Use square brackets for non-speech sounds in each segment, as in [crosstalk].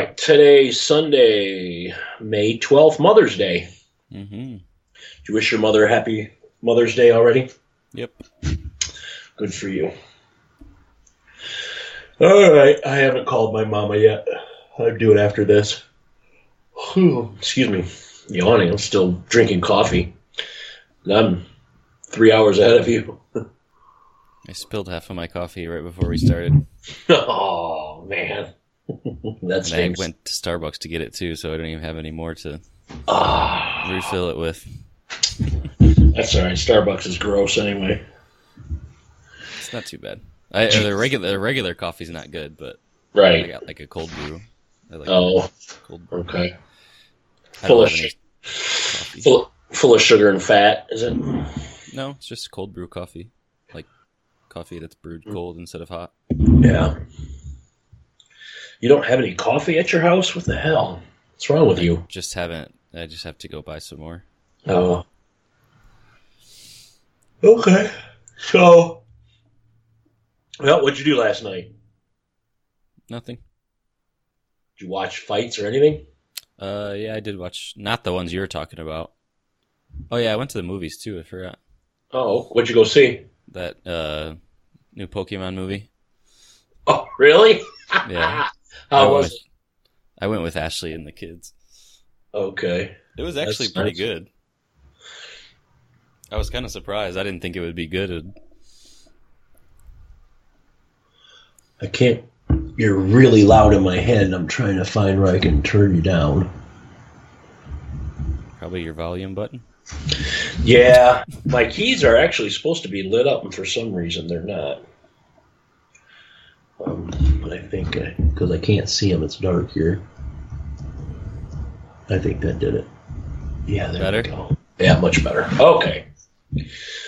right, today's Sunday, May 12th, Mother's Day. Mm-hmm. Did you wish your mother a happy Mother's Day already? Yep. Good for you. All right, I haven't called my mama yet. I'll do it after this. Whew, excuse me, yawning. I'm still drinking coffee. And I'm three hours ahead of you. [laughs] I spilled half of my coffee right before we started. [laughs] oh man, [laughs] that And I went to Starbucks to get it too, so I don't even have any more to Ah, refill it with. that's all right. Starbucks is gross anyway. It's not too bad. I, uh, the regular the regular coffee's not good, but right. I got like a cold brew. Like Oh, cold brew. okay. Full of have any shit. coffee. Full, full of sugar and fat, is it? No, it's just cold brew coffee, like coffee that's brewed Mm. cold instead of hot. Yeah. You don't have any coffee at your house? What the hell? What's wrong with you? Just haven't. I just have to go buy some more. Oh. Okay. So, well, what'd you do last night? Nothing. Did you watch fights or anything? Uh, yeah, I did watch not the ones you were talking about. Oh yeah, I went to the movies too. I forgot Oh, what'd you go see? that uh new Pokemon movie. Oh, really? [laughs] Yeah. I How went was with, it? I went with Ashley and the kids. Okay. It was That's actually pretty nice. good. I was kind of surprised. I didn't think it would be good. I can't. You're really loud in my head, and I'm trying to find where I can turn you down. Probably your volume button. Yeah, my keys are actually supposed to be lit up, and for some reason they're not. Um, but I think because I can't see them, it's dark here. I think that did it. Yeah, there Better? we go. Yeah, much better. Okay.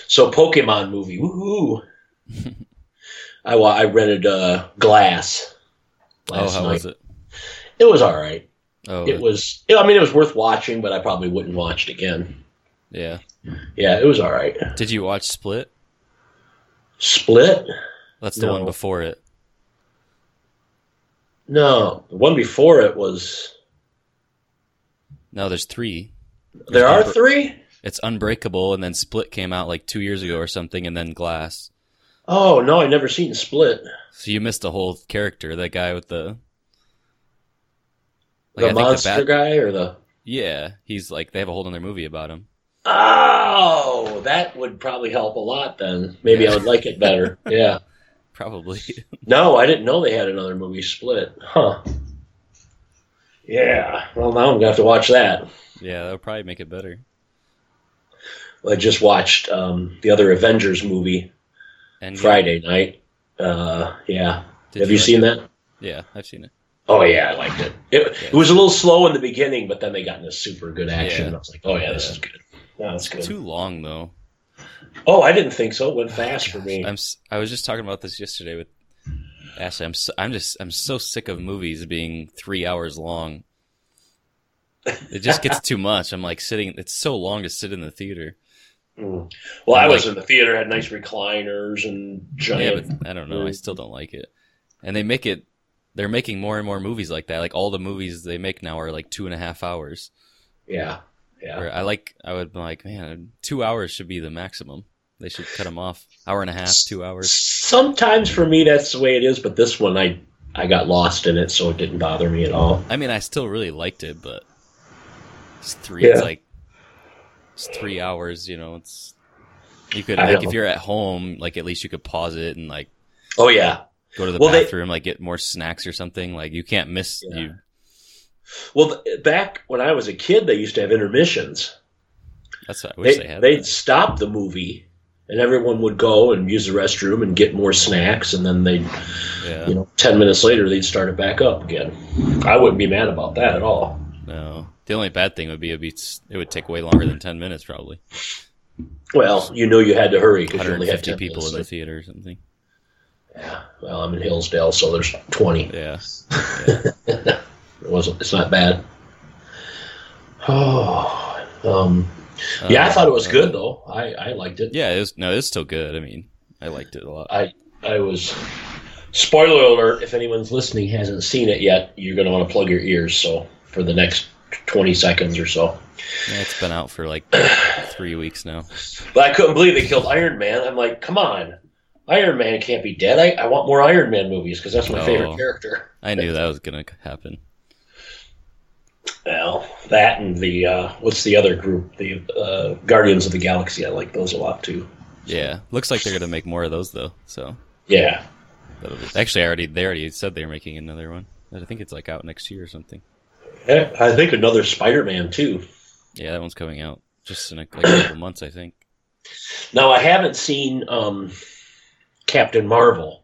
So Pokemon movie, woohoo! [laughs] I I rented uh, Glass. Oh, last how night. was it? It was all right. Oh, It was. I mean, it was worth watching, but I probably wouldn't watch it again. yeah. Yeah, it was all right. Did you watch Split? Split. That's the No. one before it. No, the one before it was. No, there's three. There are Unbreak- three. It's Unbreakable, and then Split came out like two years ago or something, and then Glass. Oh no, I never seen Split. So you missed a whole character. That guy with the the I monster bad- guy or the. Yeah, he's like they have a whole other movie about him. Oh, that would probably help a lot. Then maybe I would like it better. [laughs] yeah. Probably. [laughs] No, I didn't know they had another movie Split. Huh. Yeah. Well, now I'm gonna have to watch that. yeah, that would probably make it better. I just watched um, the other Avengers movie And Friday night. Uh, yeah. Did have you, like seen it? that? Yeah, I've seen it. Oh yeah, I liked it. It, Yeah. it was a little slow in the beginning, but then they got into super good action. Yeah. And I was like, oh yeah, this Yeah. is good. Yeah, that's good. Too long though. Oh, I didn't think so. It went fast for me. I'm. s- I was just talking about this yesterday with Ashley. I'm. So, I'm just. I'm so sick of movies being three hours long. It just gets too much. I'm like sitting. It's so long to sit in the theater. Mm. Well, I I'm was like- in the theater, had nice recliners and Yeah, giant. but I don't know. I still don't like it. And they make it. They're making more and more movies like that. Like all the movies they make now are like two and a half hours. yeah, yeah. Where I like. I would be like, man, two hours should be the maximum. They should cut them off. Hour and a half, two hours. Sometimes for me that's the way it is, but this one I I got lost in it, so it didn't bother me at all. I mean, I still really liked it, but it's three. Yeah. It's like it's three hours. You know, it's you could I like know. if you're at home, like at least you could pause it and like Oh yeah. go to the Well, they- bathroom, like get more snacks or something. Like you can't miss Yeah. you. Well, th- back when I was a kid, they used to have intermissions. That's what I wish They, they, had. they'd that. stop the movie, and everyone would go and use the restroom and get more snacks, and then they'd Yeah. you know, 10 minutes later, they'd start it back up again. I wouldn't be mad about that at all. No. The only bad thing would be it'd be it would take way longer than ten minutes probably. Well, you know you had to hurry because you only had 150 10 people minutes. in the theater or something. Yeah, well, I'm in Hillsdale, so there's 20. Yeah. [laughs] it wasn't. It's not bad. Oh, um, yeah, I thought it was Uh, good though. I, I liked it. Yeah, it was no, it's still good. I mean, I liked it a lot. I I was Spoiler alert: If anyone's listening hasn't seen it yet, you're going to want to plug your ears. So for the next twenty seconds or so. Yeah, it's been out for like [coughs] three weeks now. But I couldn't believe they killed Iron Man. I'm like, come on, Iron Man can't be dead. I, I want more Iron Man movies because that's my Oh. favorite character. I knew [laughs] that was gonna happen. Well, that and the uh, what's the other group? The uh, Guardians of the Galaxy. I like those a lot too. Yeah, looks like they're gonna make more of those though. So Yeah, that'll be, actually, I already they already said they're making another one. I think it's like out next year or something. Yeah, I think another Spider-Man too. Yeah, that one's coming out just in a, like a couple months, I think. Now I haven't seen um, Captain Marvel.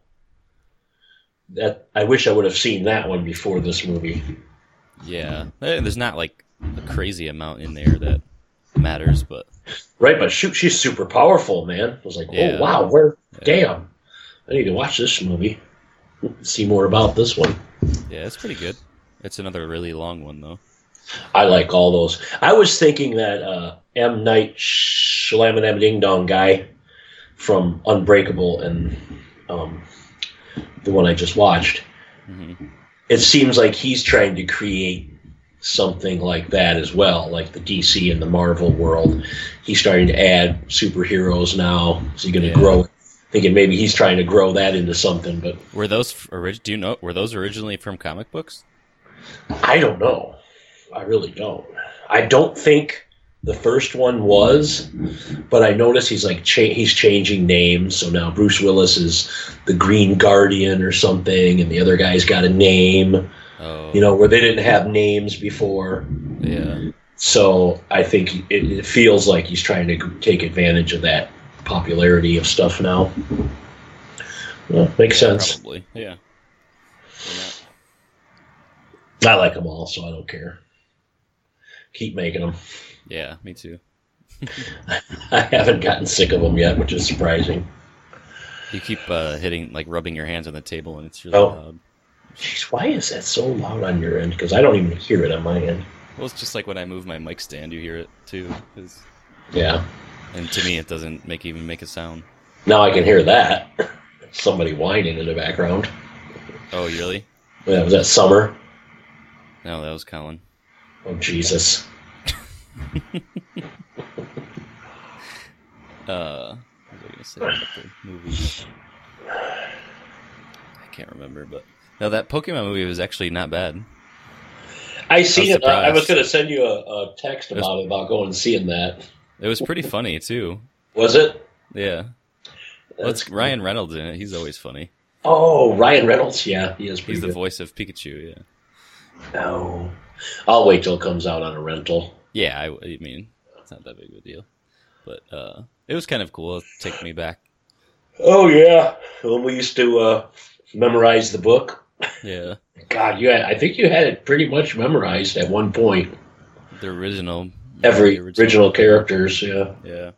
That I wish I would have seen that one before this movie. Yeah, there's not like a crazy amount in there that matters, but Right, but shoot, she's super powerful, man. I was like, Yeah. oh wow, where? Yeah. Damn, I need to watch this movie. See more about this one. yeah, it's pretty good. It's another really long one though. I like all those. I was thinking that uh, M Night Shyamalan Ding Dong guy from Unbreakable and um, the one I just watched. hmm It seems like he's trying to create something like that as well, like the DC and the Marvel world. He's starting to add superheroes now. Is he going to Yeah. grow? Thinking maybe he's trying to grow that into something, but Were those do you know were those originally from comic books? I don't know. I really don't. I don't think the first one was, but I notice he's like cha- he's changing names. So now Bruce Willis is the Green Guardian or something, and the other guy's got a name. Oh, You know where they didn't have names before. yeah, So I think it, it feels like he's trying to take advantage of that popularity of stuff now. Well, makes Yeah, sense. Probably, yeah. I like them all, so I don't care. Keep making them. Yeah, me too. [laughs] I haven't gotten sick of them yet, which is surprising. You keep uh, hitting like rubbing your hands on the table, and it's really Oh. loud. Jeez, why is that so loud on your end? Because I don't even hear it on my end. Well, it's just like when I move my mic stand, you hear it too. 'cause- Yeah. and to me, it doesn't make even make a sound. Now I can hear that. [laughs] Somebody whining in the background. Oh, really? Yeah, was that Summer? No, that was Colin. Oh Jesus. Uh, what was I gonna say about the movie? I can't remember, but no, that Pokemon movie was actually not bad. I seen was it. I I was going to send you a, a text It was- about it, about going and seeing that. It was pretty funny too. Was it? Yeah, That's it's Ryan Reynolds in it. He's always funny. Oh, Ryan Reynolds. Yeah, he is He's the voice of Pikachu. Yeah, No. I'll wait till it comes out on a rental. Yeah. I, I mean, it's not that big of a deal, but uh, it was kind of cool. It take me back. Oh yeah, when we used to uh, memorize the book. Yeah, God, you had, I think you had it pretty much memorized at one point. the original. Every the original characters. Yeah, Yeah,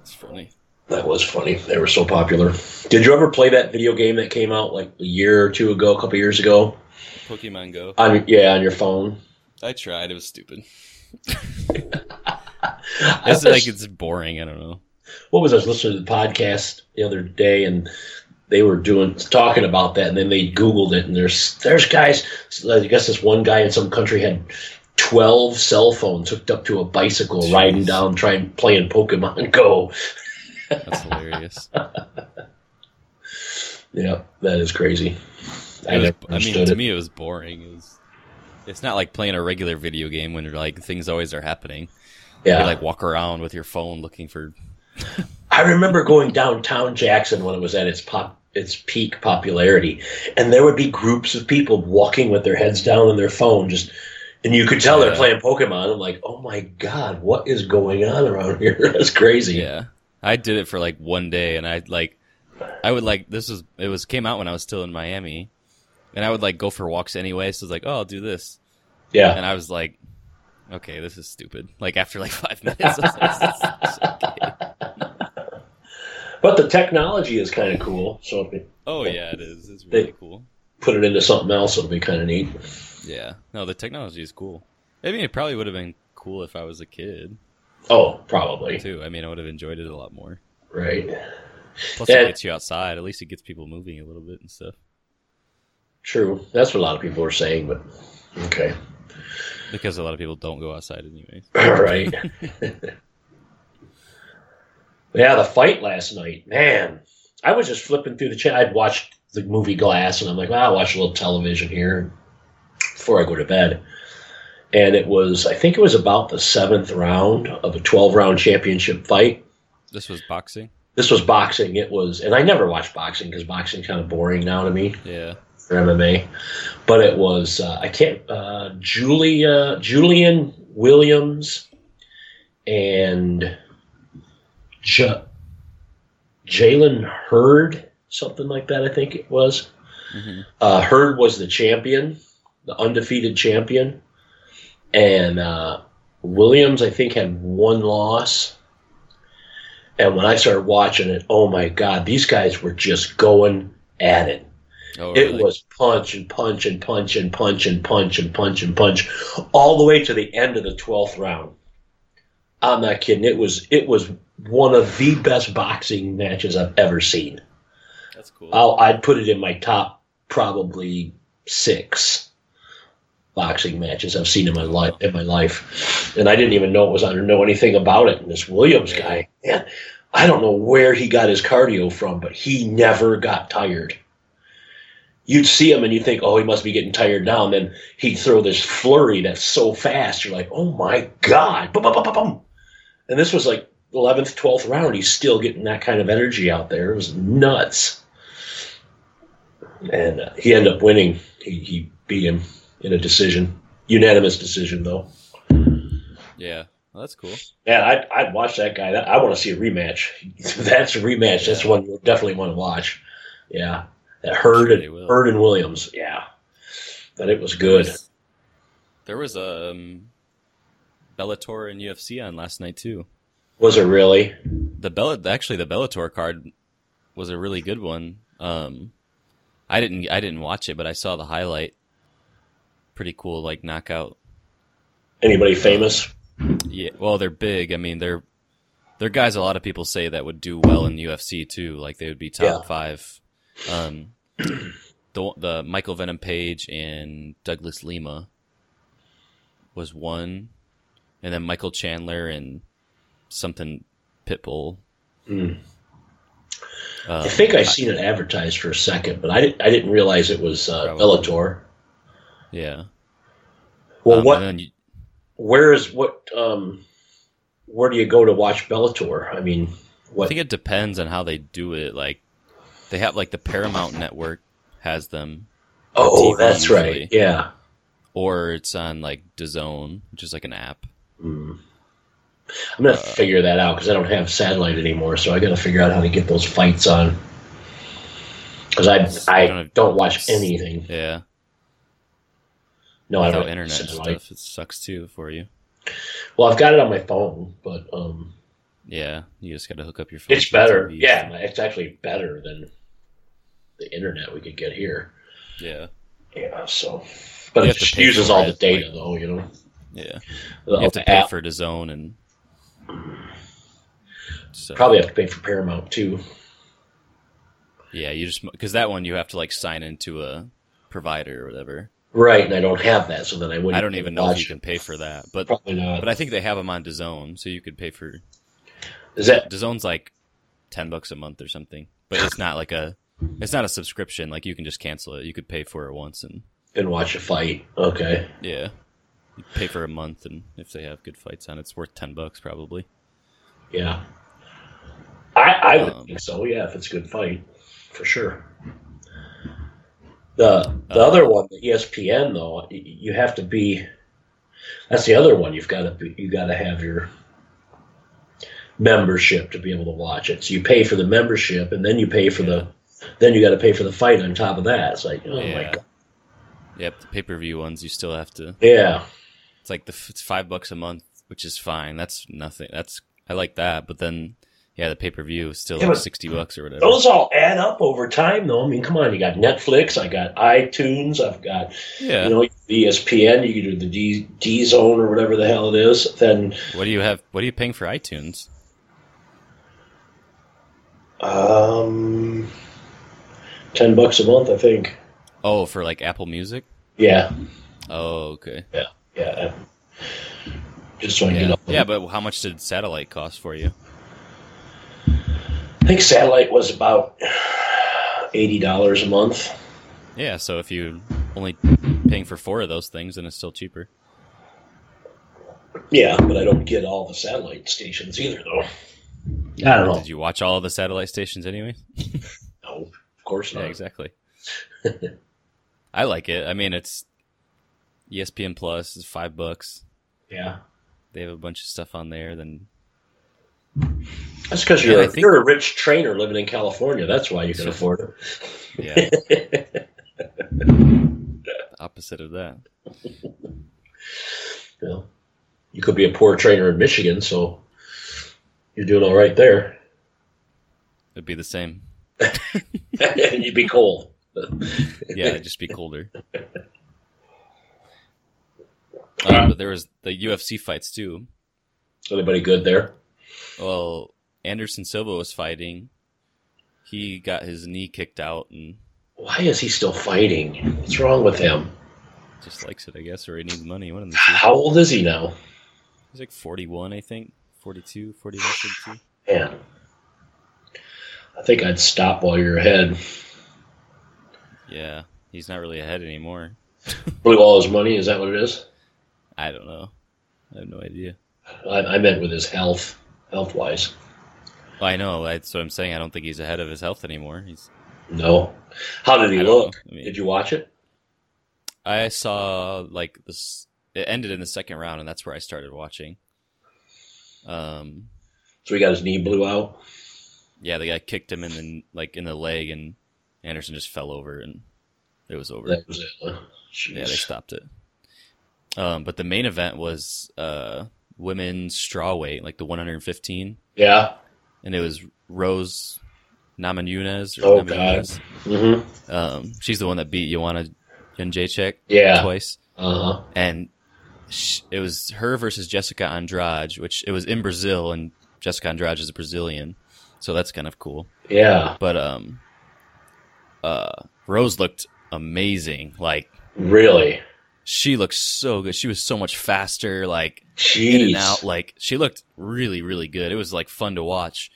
it's funny. that was funny. They were so popular. Did you ever play that video game that came out like a year or two ago, a couple years ago? Pokemon Go. On yeah, on your phone. I tried. It was stupid. I [laughs] It's like it's boring. I don't know. what was I was listening to the podcast the other day and they were doing talking about that and then they googled it and there's there's guys I guess this one guy in some country had 12 cell phones hooked up to a bicycle Jeez. riding down trying playing Pokemon Go. That's hilarious. [laughs] Yeah, that is crazy. I was, never I mean, to it. me, it was boring. It was, it's not like playing a regular video game when you're like things always are happening. yeah. You like walk around with your phone looking for. I remember going downtown Jackson when it was at its pop its peak popularity, and there would be groups of people walking with their heads down on their phone, just and you could tell they're playing Pokemon. I'm like, oh my god, what is going on around [laughs] here? That's crazy. Yeah, I did it for like one day, and I like, I would like this was it was came out when I was still in Miami, and I would like go for walks anyway. So it's like, oh, I'll do this, Yeah. and I was like, okay, this is stupid. Like after like [laughs] five [laughs] minutes, I was like, "This is okay." But the technology is kind of cool. So we oh yeah, it is. It's really cool. put it into something else, it'll be kind of neat. Yeah, no, the technology is cool. I mean, it probably would have been cool if I was a kid Oh, probably. too. I mean, I would have enjoyed it a lot more. Right. Plus, Yeah. it gets you outside. At least it gets people moving a little bit and stuff. True. That's what a lot of people are saying, but okay. Because a lot of people don't go outside anyways. [laughs] right. [laughs] yeah, the fight last night, man. I was just flipping through the chat. I'd watched the movie Glass, and I'm like, well, I'll watch a little television here before I go to bed. And it was, I think it was about the seventh round of a 12 round championship fight. This was boxing. This was boxing. It was, and I never watched boxing because boxing's kind of boring now to me Yeah. For MMA. But it was uh, I can't uh, Julia Julian Williams and J- Jalen Hurd, something like that. I think it was. hmm Uh, Hurd was the champion, the undefeated champion, and uh, Williams I think had one loss. And when I started watching it, oh my God, these guys were just going at it. Oh, It was punch and punch and punch and punch and punch and punch and punch all the way to the end of the twelfth round. I'm not kidding. It was it was one of the best boxing matches I've ever seen. That's cool. I'll, I'd put it in my top probably six boxing matches I've seen in my life in my life, and I didn't even know it was on or know anything about it. And this Williams guy, man, I don't know where he got his cardio from, but he never got tired. You'd see him and you'd think, oh, he must be getting tired now. And then he'd throw this flurry that's so fast. You're like, oh my God. Boom, boom, boom. And this was like 11th, 12th round. He's still getting that kind of energy out there. It was nuts. And uh, he ended up winning. He, he beat him in a decision, unanimous decision, though. yeah. Well, that's cool. Yeah, I'd, I'd watch that guy. That, I want to see a rematch. [laughs] That's a rematch. That's one you definitely want to watch. Yeah. That Hurd Sure and. Hurd and Williams. Yeah. But it was There good. was, there was a um, Bellator and UFC on last night too. Was it really? The Bella, actually, the Bellator card was a really good one. Um, I didn't, I didn't watch it, but I saw the highlight. Pretty cool, like knockout. Anybody famous? Yeah, well, they're big. I mean, they're they're guys. A lot of people say that would do well in UFC too. Like they would be top Yeah. five. Um, [clears throat] the the Michael Venom Page and Douglas Lima was one, and then Michael Chandler and something Pitbull. Uh, I think I seen it advertised for a second, but I didn't. I didn't realize it was uh, Probably. Bellator. yeah. Well, Um, what? you- Where is what? Um, where do you go to watch Bellator? I mean, I think it depends on how they do it. Like they have like the Paramount Network has them, oh, that's right. Yeah. or it's on like DAZN, which is like an app. Hmm. I'm gonna Uh, figure that out because I don't have satellite anymore, so I got to figure out how to get those fights on. Because I I don't, don't watch anything. Yeah. No, I don't internet satellite. stuff, it sucks too for you. Well, I've got it on my phone, but um, Yeah, you just got to hook up your phone. it's better. Yeah, it's actually better than the internet we could get here. yeah, Yeah, so. But You it just uses all the data, like- though. You know, yeah. the, You have to pay app. for DAZN and so, Probably have to pay for Paramount too. Yeah, you just because that one you have to like sign into a provider or whatever. Right, and I don't have that, so then I wouldn't. I don't even know if you can pay for that, but Probably not. but I think they have them on DAZN, so you could pay for Is that DAZN's like ten bucks a month or something, but it's not like a it's not a subscription. Like you can just cancel it. You could pay for it once and and watch a fight? Okay. yeah, you pay for a month, and if they have good fights on, it's worth ten bucks probably. Yeah. I I would Um, think so. Yeah, if it's a good fight, for sure. The the Uh, other one, the ESPN though, you have to be. That's the other one. You've got to be, you got to have your membership to be able to watch it. So you pay for the membership, and then you pay for the, then you got to pay for the fight on top of that. It's like, oh my god, Yep, the pay per view ones you still have to. yeah, It's like the it's five bucks a month, which is fine. That's nothing. That's I like that, but then yeah, the pay per view is still Yeah, like sixty bucks or whatever. those all add up over time, though. I mean, come on, you got Netflix, I got iTunes, I've got yeah. you know ESPN, you can do the D D Zone or whatever the hell it is. Then what do you have? What are you paying for iTunes? Um, ten bucks a month, I think. Oh, for like Apple Music. Yeah, Oh, okay. yeah. Yeah. Just so I can Yeah, get up. yeah, but how much did satellite cost for you? I think satellite was about eighty dollars a month. Yeah, so if you only paying for four of those things, then it's still cheaper. Yeah, but I don't get all the satellite stations either, though. I don't know. Did you watch all of the satellite stations anyway? [laughs] No, of course Yeah, not. exactly. [laughs] I like it. I mean, it's ESPN Plus is five bucks. Yeah, They have a bunch of stuff on there. Then that's because Yeah, you're think- you're a rich trainer living in California. That's why you can afford it. yeah, [laughs] opposite of that. You, you could be a poor trainer in Michigan, so you're doing all right there. It'd be the same. [laughs] You'd be cold. Yeah, it'd just be colder. [laughs] Um, but there was the UFC fights too. Anybody good there? Well, Anderson Silva was fighting. He got his knee kicked out and Why is he still fighting? What's wrong with him? just likes it, I guess, or he needs money. One of the two. How old is he now? He's like 41, I think. 42, 41, 42. Man, I think I'd stop while you're ahead. Yeah, he's not really ahead anymore. [laughs] Blew all his money. Is that what it is? I don't know. I have no idea. I, I meant with his health, health wise. Well, I know. That's what I'm saying. I don't think he's ahead of his health anymore. He's. No. How did he I look? I mean- Did you watch it? I saw like this. It ended in the second round, and that's where I started watching. Um, So he got his knee blew out. Yeah, the guy kicked him in the like in the leg, and Anderson just fell over, and it was over. That was it. huh? Yeah, they stopped it. Um, but the main event was uh, women's straw weight, like the 115, Yeah. and it was Rose Namajunas or Oh, Namajunas. Mm-hmm. Um, she's the one that beat Joanna Jędrzejczyk Yeah. twice, Uh huh. and sh- it was her versus Jessica Andrade, which it was in Brazil, and Jessica Andrade is a Brazilian, so that's kind of cool. Yeah. But um, uh, Rose looked amazing, like. Really. She looked so good. She was so much faster, like in and out. Like she looked really, really good. It was like fun to watch.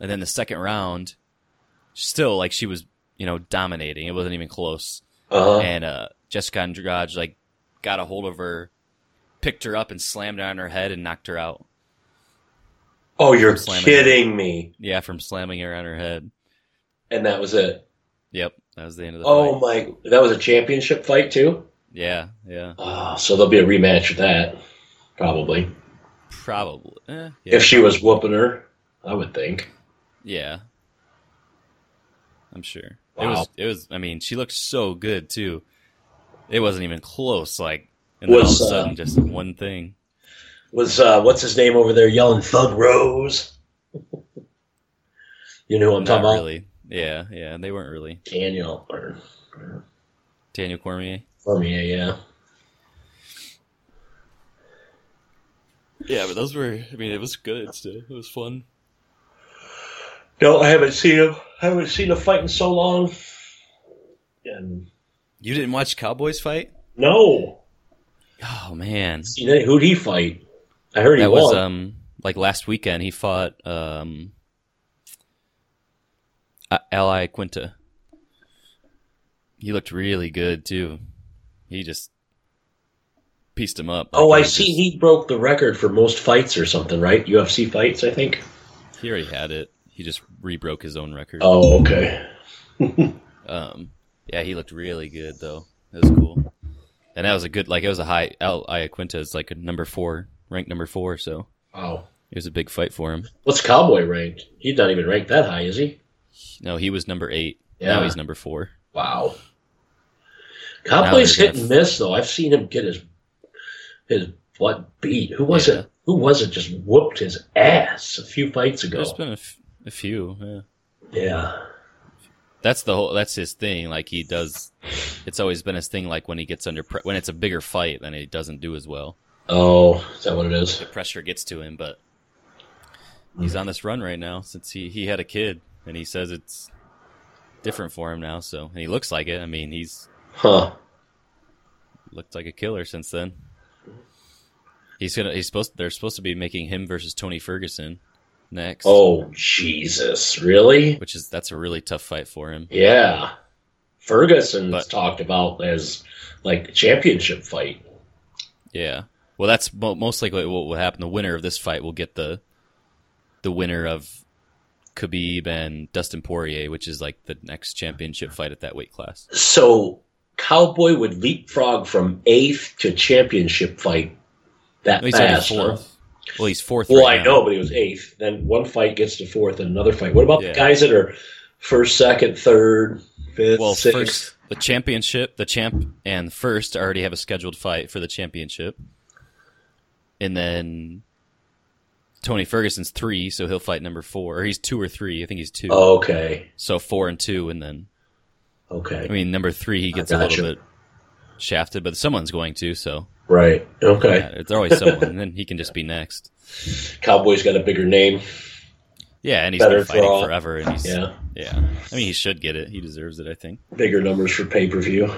And then the second round, still like she was, you know, dominating. It wasn't even close. Uh-huh. And uh, Jessica Andrade like got a hold of her, picked her up and slammed her on her head and knocked her out. Oh, you're kidding me. Yeah, from slamming her on her head. And that was it. Yep, that was the end of the fight. Oh fight. my! That was a championship fight too. Yeah, yeah, Oh, so there'll be a rematch of that, probably. probably. Eh, yeah, If she was whooping her, I would think. Yeah. I'm sure. Wow. It was it was I mean, she looked so good too. It wasn't even close, like and then all of a Was, uh, sudden just one thing. Was uh, what's his name over there yelling "Thug Rose"? you know who I'm Not talking about? really. Yeah, yeah. They weren't really. Daniel or, or Daniel Cormier. Cormier, yeah. Yeah, but those were I mean, it was good still. It was fun. No, I haven't seen him. I haven't seen a fight in so long. And You didn't watch Cowboys fight? no, Oh man. who'd he fight? I heard he That won. was um like last weekend he fought um Al Iaquinta. He looked really good too. He just pieced him up. oh, I see. just- He broke the record for most fights or something, right? UFC fights, I think. He already had it. He just re-broke his own record. Oh, okay. [laughs] Um, yeah, he looked really good though. It was cool, and that was a good like it was a high. Al Iaquinta is like a number four, ranked number four, so Wow. it was a big fight for him. What's Cowboy ranked? He's not even ranked that high, is he? No, he was number eight. Yeah. Now he's number four. Wow. Cowboy's hit and miss though. I've seen him get his his butt beat. Who was Yeah. it? Who was it? Just whooped his ass a few fights ago. There's been a, f- a few. Yeah. yeah. That's the whole. That's his thing. Like he does. It's always been his thing. Like when he gets under pre- when it's a bigger fight, then he doesn't do as well. Oh, is that what it is? The pressure gets to him, but he's on this run right now since he he had a kid. and he says it's different for him now. So, and he looks like it. I mean, he's Huh. looked like a killer since then. He's gonna. He's supposed. They're supposed to be making him versus Tony Ferguson next. Oh Jesus, really? which is that's a really tough fight for him. Yeah. Ferguson's But- talked about as like championship fight. Yeah. Well, that's mo- most likely what will happen. The winner of this fight will get the the winner of Khabib and Dustin Poirier, which is like the next championship fight at that weight class. So Cowboy would leapfrog from eighth to championship fight that No, he's already fast. huh? Well, he's fourth. Well, right I now. know, but he was eighth. Then one fight gets to fourth, and another fight. What about Yeah. the guys that are first, second, third, fifth, Well, sixth? first the championship, the champ and first already have a scheduled fight for the championship, and then Tony Ferguson's three, so he'll fight number four. Or he's two or three. I think he's two. Okay, So four and two, and then okay, I mean number three he gets a little bit shafted, but someone's going to. So right, okay. yeah, it's always someone, and then he can just be next. [laughs] Cowboy's got a bigger name. Yeah, and he's Better been fighting draw. forever, and he's Yeah, yeah. I mean, he should get it. He deserves it. I think. bigger numbers for pay per view.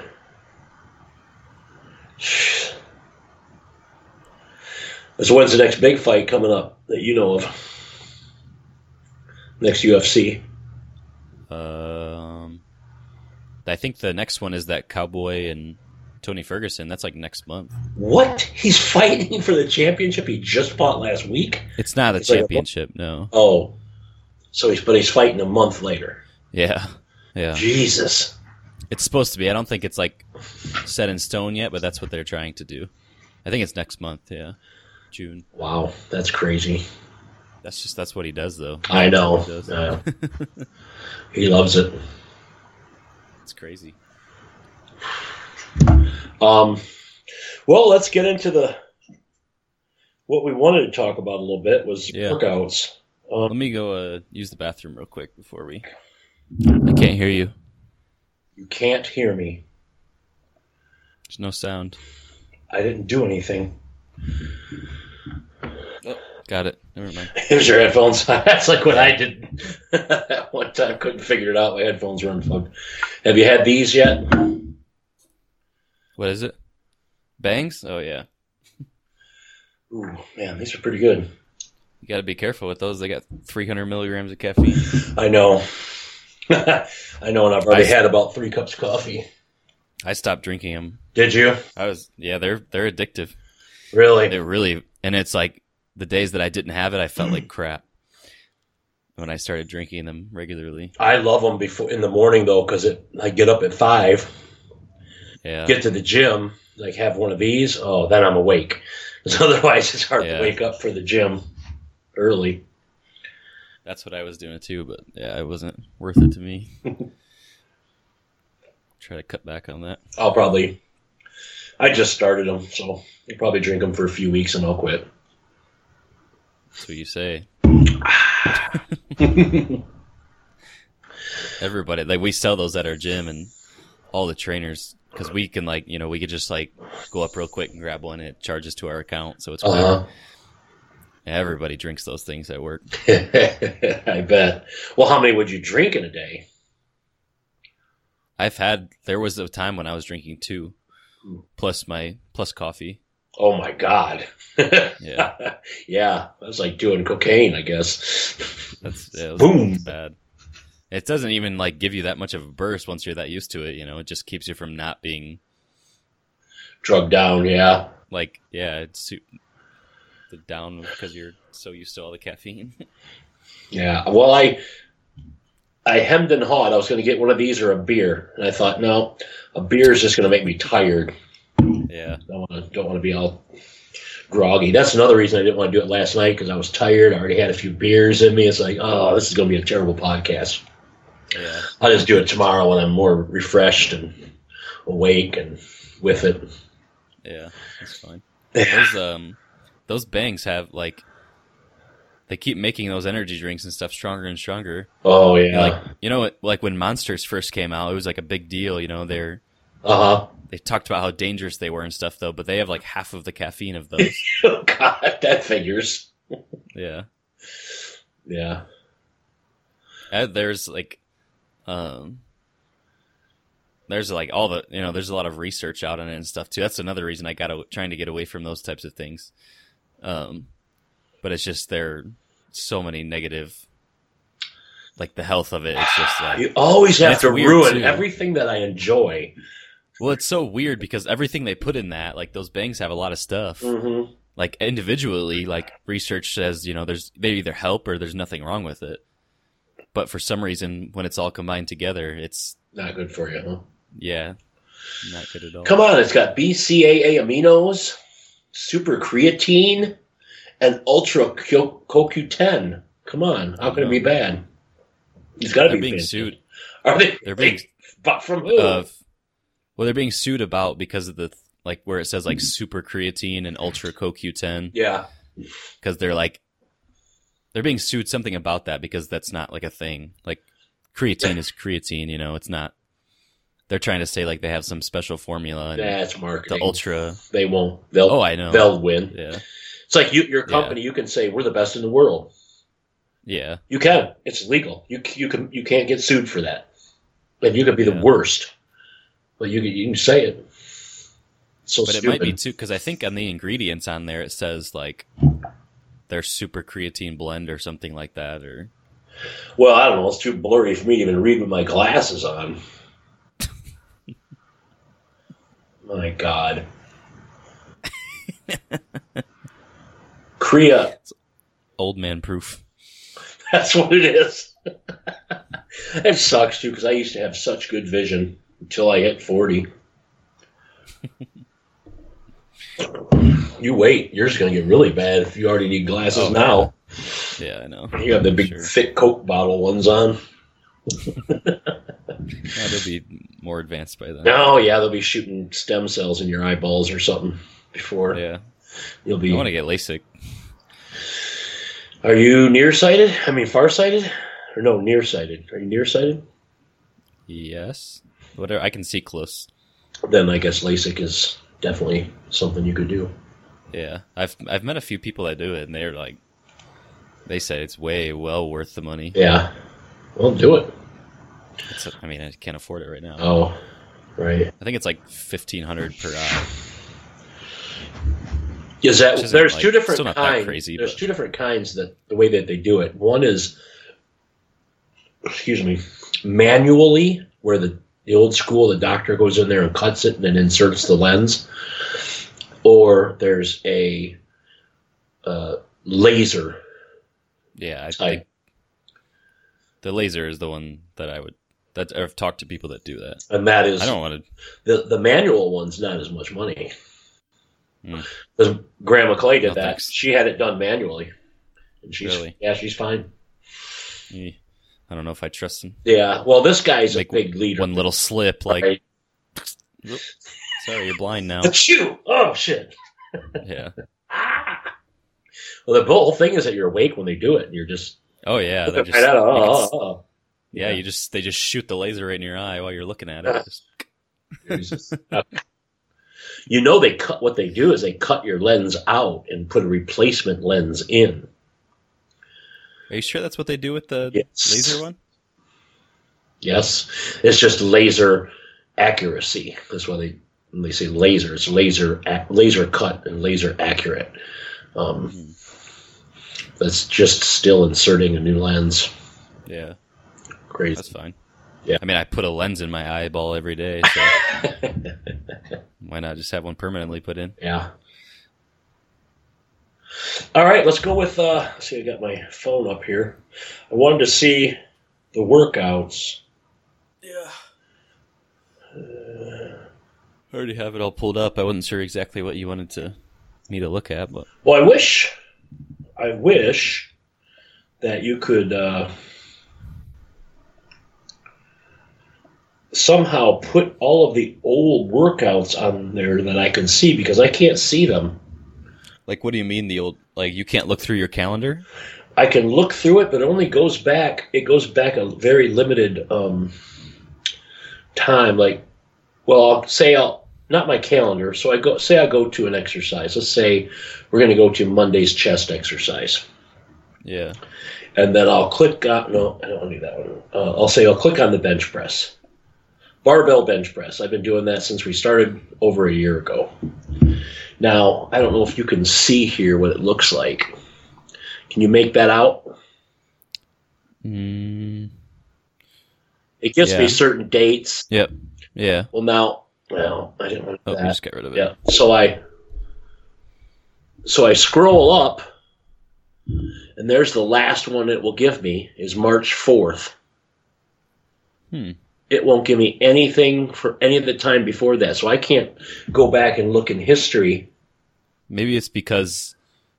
So when's the next big fight coming up that you know of? Next UFC. Um, I think the next one is that Cowboy and Tony Ferguson. That's like next month. What? He's fighting for the championship he just fought last week? It's not a It's like a- championship, no. Oh. So he's but he's fighting a month later. Yeah, yeah. Jesus. It's supposed to be. I don't think it's like set in stone yet, but that's what they're trying to do. I think it's next month. Yeah, June. Wow, that's crazy. That's just that's what he does, though. I know. He. Uh, [laughs] he loves it. It's crazy. Um well, let's get into the what we wanted to talk about a little bit was Yeah. workouts. Um, Let me go uh, use the bathroom real quick before we. I can't hear you. you can't hear me. There's no sound. I didn't do anything. Got it. Never mind. [laughs] Here's your headphones. [laughs] That's like what I did [laughs] one time. Couldn't figure it out. My headphones were unplugged. Have you had these yet? What is it? Bangs? Oh yeah. Ooh, man, these are pretty good. You got to be careful with those. They got 300 milligrams of caffeine. I know. I know, and I've already I- had about three cups of coffee. I stopped drinking them. Did you? I was yeah. They're they're addictive. Really? They're really and it's like the days that I didn't have it, I felt like [clears throat] crap when I started drinking them regularly. I love them before in the morning though, because I get up at five, Yeah. get to the gym, like have one of these. Oh, then I'm awake. [laughs] 'Cause otherwise, it's hard Yeah. to wake up for the gym early. That's what I was doing too, but yeah, it wasn't worth it to me. [laughs] Try to cut back on that. I'll probably. I just started them, so I'll probably drink them for a few weeks and I'll quit. That's what you say. [sighs] Everybody, like we sell those at our gym, and all the trainers, because we can like, you know, we could just like go up real quick and grab one. And it charges to our account, so it's. Uh-huh. Everybody drinks those things at work. [laughs] I bet. Well, how many would you drink in a day? I've had there was a time when I was drinking two, Hmm. plus my plus coffee. Oh my god. Yeah, [laughs] yeah, that's like doing cocaine, I guess. that's yeah, was Boom. bad. It doesn't even like give you that much of a burst once you're that used to it. You know, it just keeps you from not being Drug down, yeah. like yeah, it's the down because you're so used to all the caffeine. [laughs] Yeah. Well, I I hemmed and hawed. I was going to get one of these or a beer, and I thought, no, a beer is just going to make me tired. Yeah, I want to don't want to be all groggy. That's another reason I didn't want to do it last night because I was tired. I already had a few beers in me. It's like, oh, this is going to be a terrible podcast. yeah, I'll just do it tomorrow when I'm more refreshed and awake and with it. yeah. That's fine. Those um, those bangs have like. They keep making those energy drinks and stuff stronger and stronger. Oh yeah. Like you know, like when Monsters first came out, it was like a big deal. You know, they're uh huh. they talked about how dangerous they were and stuff though, but they have like half of the caffeine of those. [laughs] Oh God, that figures. yeah. Yeah. Uh, there's like, um, there's like all the you know there's a lot of research out on it and stuff too. That's another reason I got to trying to get away from those types of things. Um, but it's just there are so many negative, like the health of it. It's just like You always have to ruin too. everything that I enjoy. Well, it's so weird because everything they put in that like those bangs have a lot of stuff. Mm-hmm. Like individually, like research says you know there's they either help or there's nothing wrong with it. But for some reason, when it's all combined together, it's Not good for you, huh? yeah, not good at all. Come on, it's got BCAA aminos, super creatine, and ultra CoQ10. Come on, how can it be bad? It's got to be being fantastic. sued. Are they? They're being [laughs] But from who? of well, they're being sued about because of the like where it says like mm-hmm. super creatine and ultra CoQ10 yeah. because they're like they're being sued something about that because that's not like a thing. Like creatine is creatine, you know, it's not. They're trying to say like they have some special formula and That's the ultra. They won't. They'll. Oh, I know. They'll win. Yeah, It's like you, your company. You can say we're the best in the world. yeah, You can. It's legal. You you can you can't get sued for that, and you could be the worst. But you can you can say it. So but it might be too because I think on the ingredients on there it says like their super creatine blend or something like that or Well, I don't know. It's too blurry for me to even read with my glasses on. [laughs] my God. Korea. old man proof. That's what it is. [laughs] it sucks too because I used to have such good vision until I hit forty. you wait, yours is gonna get really bad if you already need glasses Oh, now. Yeah, I know. You have the big Sure. thick Coke bottle ones on. Yeah, [laughs] oh, they'll be more advanced by then. Oh yeah, they'll be shooting stem cells in your eyeballs or something before Yeah, you'll be. I want to get LASIK. Are you nearsighted? I mean, farsighted, or no, nearsighted? Are you nearsighted? Yes, whatever. I can see close. Then I guess LASIK is definitely something you could do. Yeah, I've I've met a few people that do it, and they're like, they say it's way well worth the money. Yeah, well, do it. It's I mean, I can't afford it right now. Oh, right. I think it's like fifteen hundred per eye. Is that there's like, two different still not that kinds? crazy, there's but- two different kinds that the way that they do it. One is, excuse me, manually, where the the old school, the doctor goes in there and cuts it and then inserts the lens, or there's a uh, laser Yeah, I think the laser is the one that I would. That I've talked to people that do that. and that is I don't want to. the the manual one's not as much money. Hmm. Because Grandma Clay did No, that. thanks. She had it done manually, and she's Really? yeah, she's fine. I don't know if I trust him. Yeah, well, this guy's Make a big leader. One little slip, like, right? sorry, you're blind now. [laughs] Achoo! Oh shit! Yeah. [laughs] Ah! Well, the whole thing is that you're awake when they do it. and You're just Oh yeah, they're just. right uh, it. Oh, oh, oh. Yeah, you just they just shoot the laser right in your eye while you're looking at it. Ah. Just- [laughs] you know they cut. What they do is they cut your lens out and put a replacement lens in. Are you sure that's what they do with the Yes. laser one? Yes, it's just laser accuracy. That's why they when they say laser, it's laser ac- laser cut and laser accurate. Um, Hmm. that's just still inserting a new lens. Yeah, Crazy. that's fine. Yeah. I mean, I put a lens in my eyeball every day, so [laughs] why not just have one permanently put in? Yeah. All right, let's go with. Uh, let's see, I got my phone up here. I wanted to see the workouts. Yeah. I already have it all pulled up. I wasn't sure exactly what you wanted to me to look at, but Well, I wish, I wish that you could uh, somehow put all of the old workouts on there that I can see because I can't see them. Like, what do you mean the old? Like, you can't look through your calendar? I can look through it, but it only goes back. It goes back a very limited um, time. Like, well, I'll say I'll not my calendar. So I go say I go to an exercise. Let's say we're going to go to Monday's chest exercise, Yeah. and then I'll click on. No, I don't want to do that one. Uh, I'll say I'll click on the bench press, barbell bench press. I've been doing that since we started over a year ago. Now I don't know if you can see here what it looks like. Can you make that out? Mm, It gives Yeah. me certain dates. yep. Yeah. Well, now, well, I didn't want to. Oh, that. just get rid of it. Yeah. So I so I scroll up and there's the last one it will give me is March 4th. Hmm. It won't give me anything for any of the time before that. So I can't go back and look in history. Maybe it's because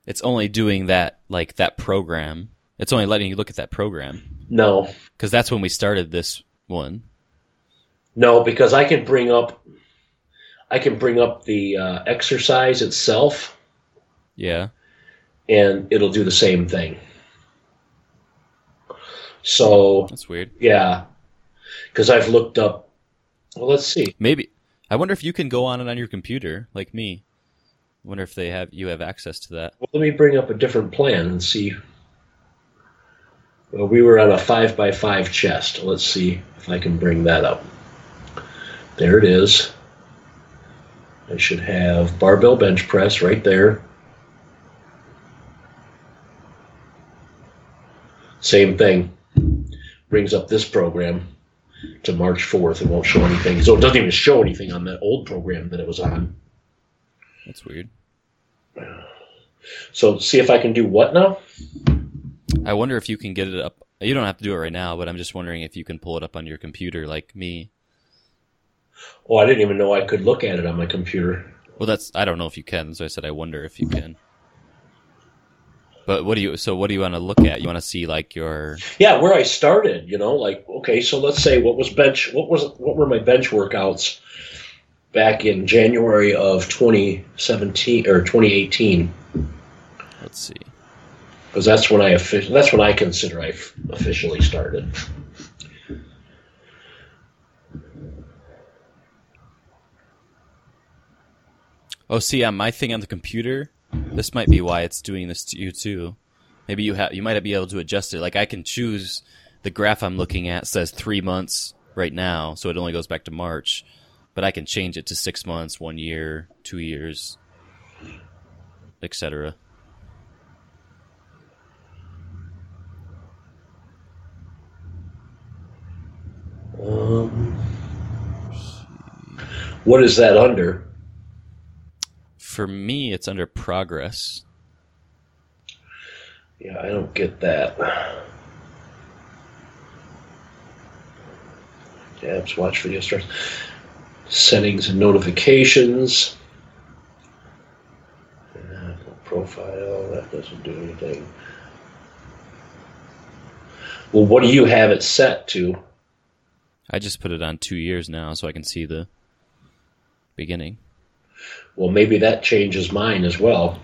it's only doing that like that program. It's only letting you look at that program No. because that's when we started this one. No, because I can bring up I can bring up the uh, exercise itself Yeah. and it'll do the same thing. So, That's weird. yeah. Cuz I've looked up Well, let's see. Maybe I wonder if you can go on it on your computer like me. I wonder if they have you have access to that. Well, let me bring up a different plan and see. Well, we were on a five by five chest. Let's see if I can bring that up. There it is. I should have barbell bench press right there. Same thing. Brings up this program to March 4th. It won't show anything. So it doesn't even show anything on that old program that it was on. That's weird. So see if I can do what now? I wonder if you can get it up. You don't have to do it right now, but I'm just wondering if you can pull it up on your computer like me. Oh, I didn't even know I could look at it on my computer. Well, that's I don't know if you can. So I said I wonder if you can. But what do you? So what do you want to look at? You want to see like your Yeah, where I started, you know, like okay, so let's say what was bench what was what were my bench workouts back in January of 2017 or 2018 let's see. because that's when I offic- that's when I consider I officially started. Oh, see, on my thing on the computer, this might be why it's doing this to you too. Maybe you have you might be able to adjust it. Like I can choose the graph I'm looking at says three months right now, so it only goes back to March. But I can change it to six months, one year, two years, etc. Um, what is that under? For me, it's under progress. Yeah, I don't get that. Tabs, watch video starts. Settings and notifications. Uh, Profile, that doesn't do anything. Well, what do you have it set to? I just put it on two years now, so I can see the beginning. Well, maybe that changes mine as well.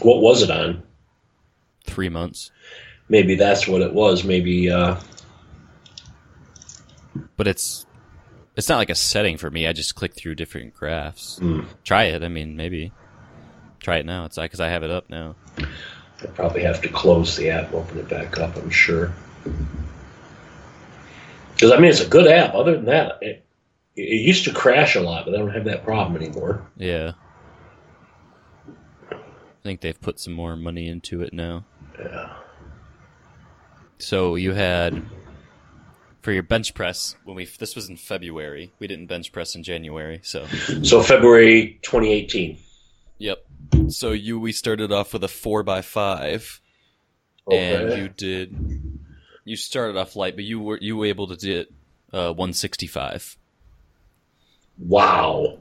What was it on? Three months, Maybe that's what it was. Maybe, uh, but it's it's not like a setting for me. I just click through different graphs. hmm, Try it. I mean, maybe try it now. It's because I have it up now. I probably have to close the app, open it back up, I'm sure. Because, I mean, it's a good app. Other than that, it, it used to crash a lot, but I don't have that problem anymore. Yeah. I think they've put some more money into it now. Yeah. So you had for your bench press when we this was in February. We didn't bench press in January, so So, February 2018. yep. So you we started off with a four by five, Okay. and you did you started off light, but you were you were able to do it uh, one sixty five. Wow.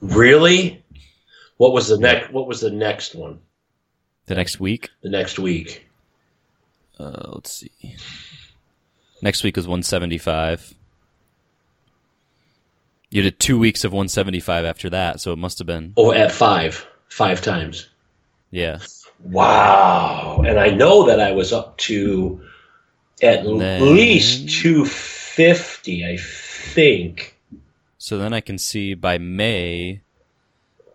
really? What was the next? What was the next one? The next week, The next week? uh, let's see. Next week was seventy five. You did two weeks of one seventy five after that, so it must have been Oh, at five, five times. yeah. Wow. And I know that I was up to at Then- least 250, I think. So then I can see by May,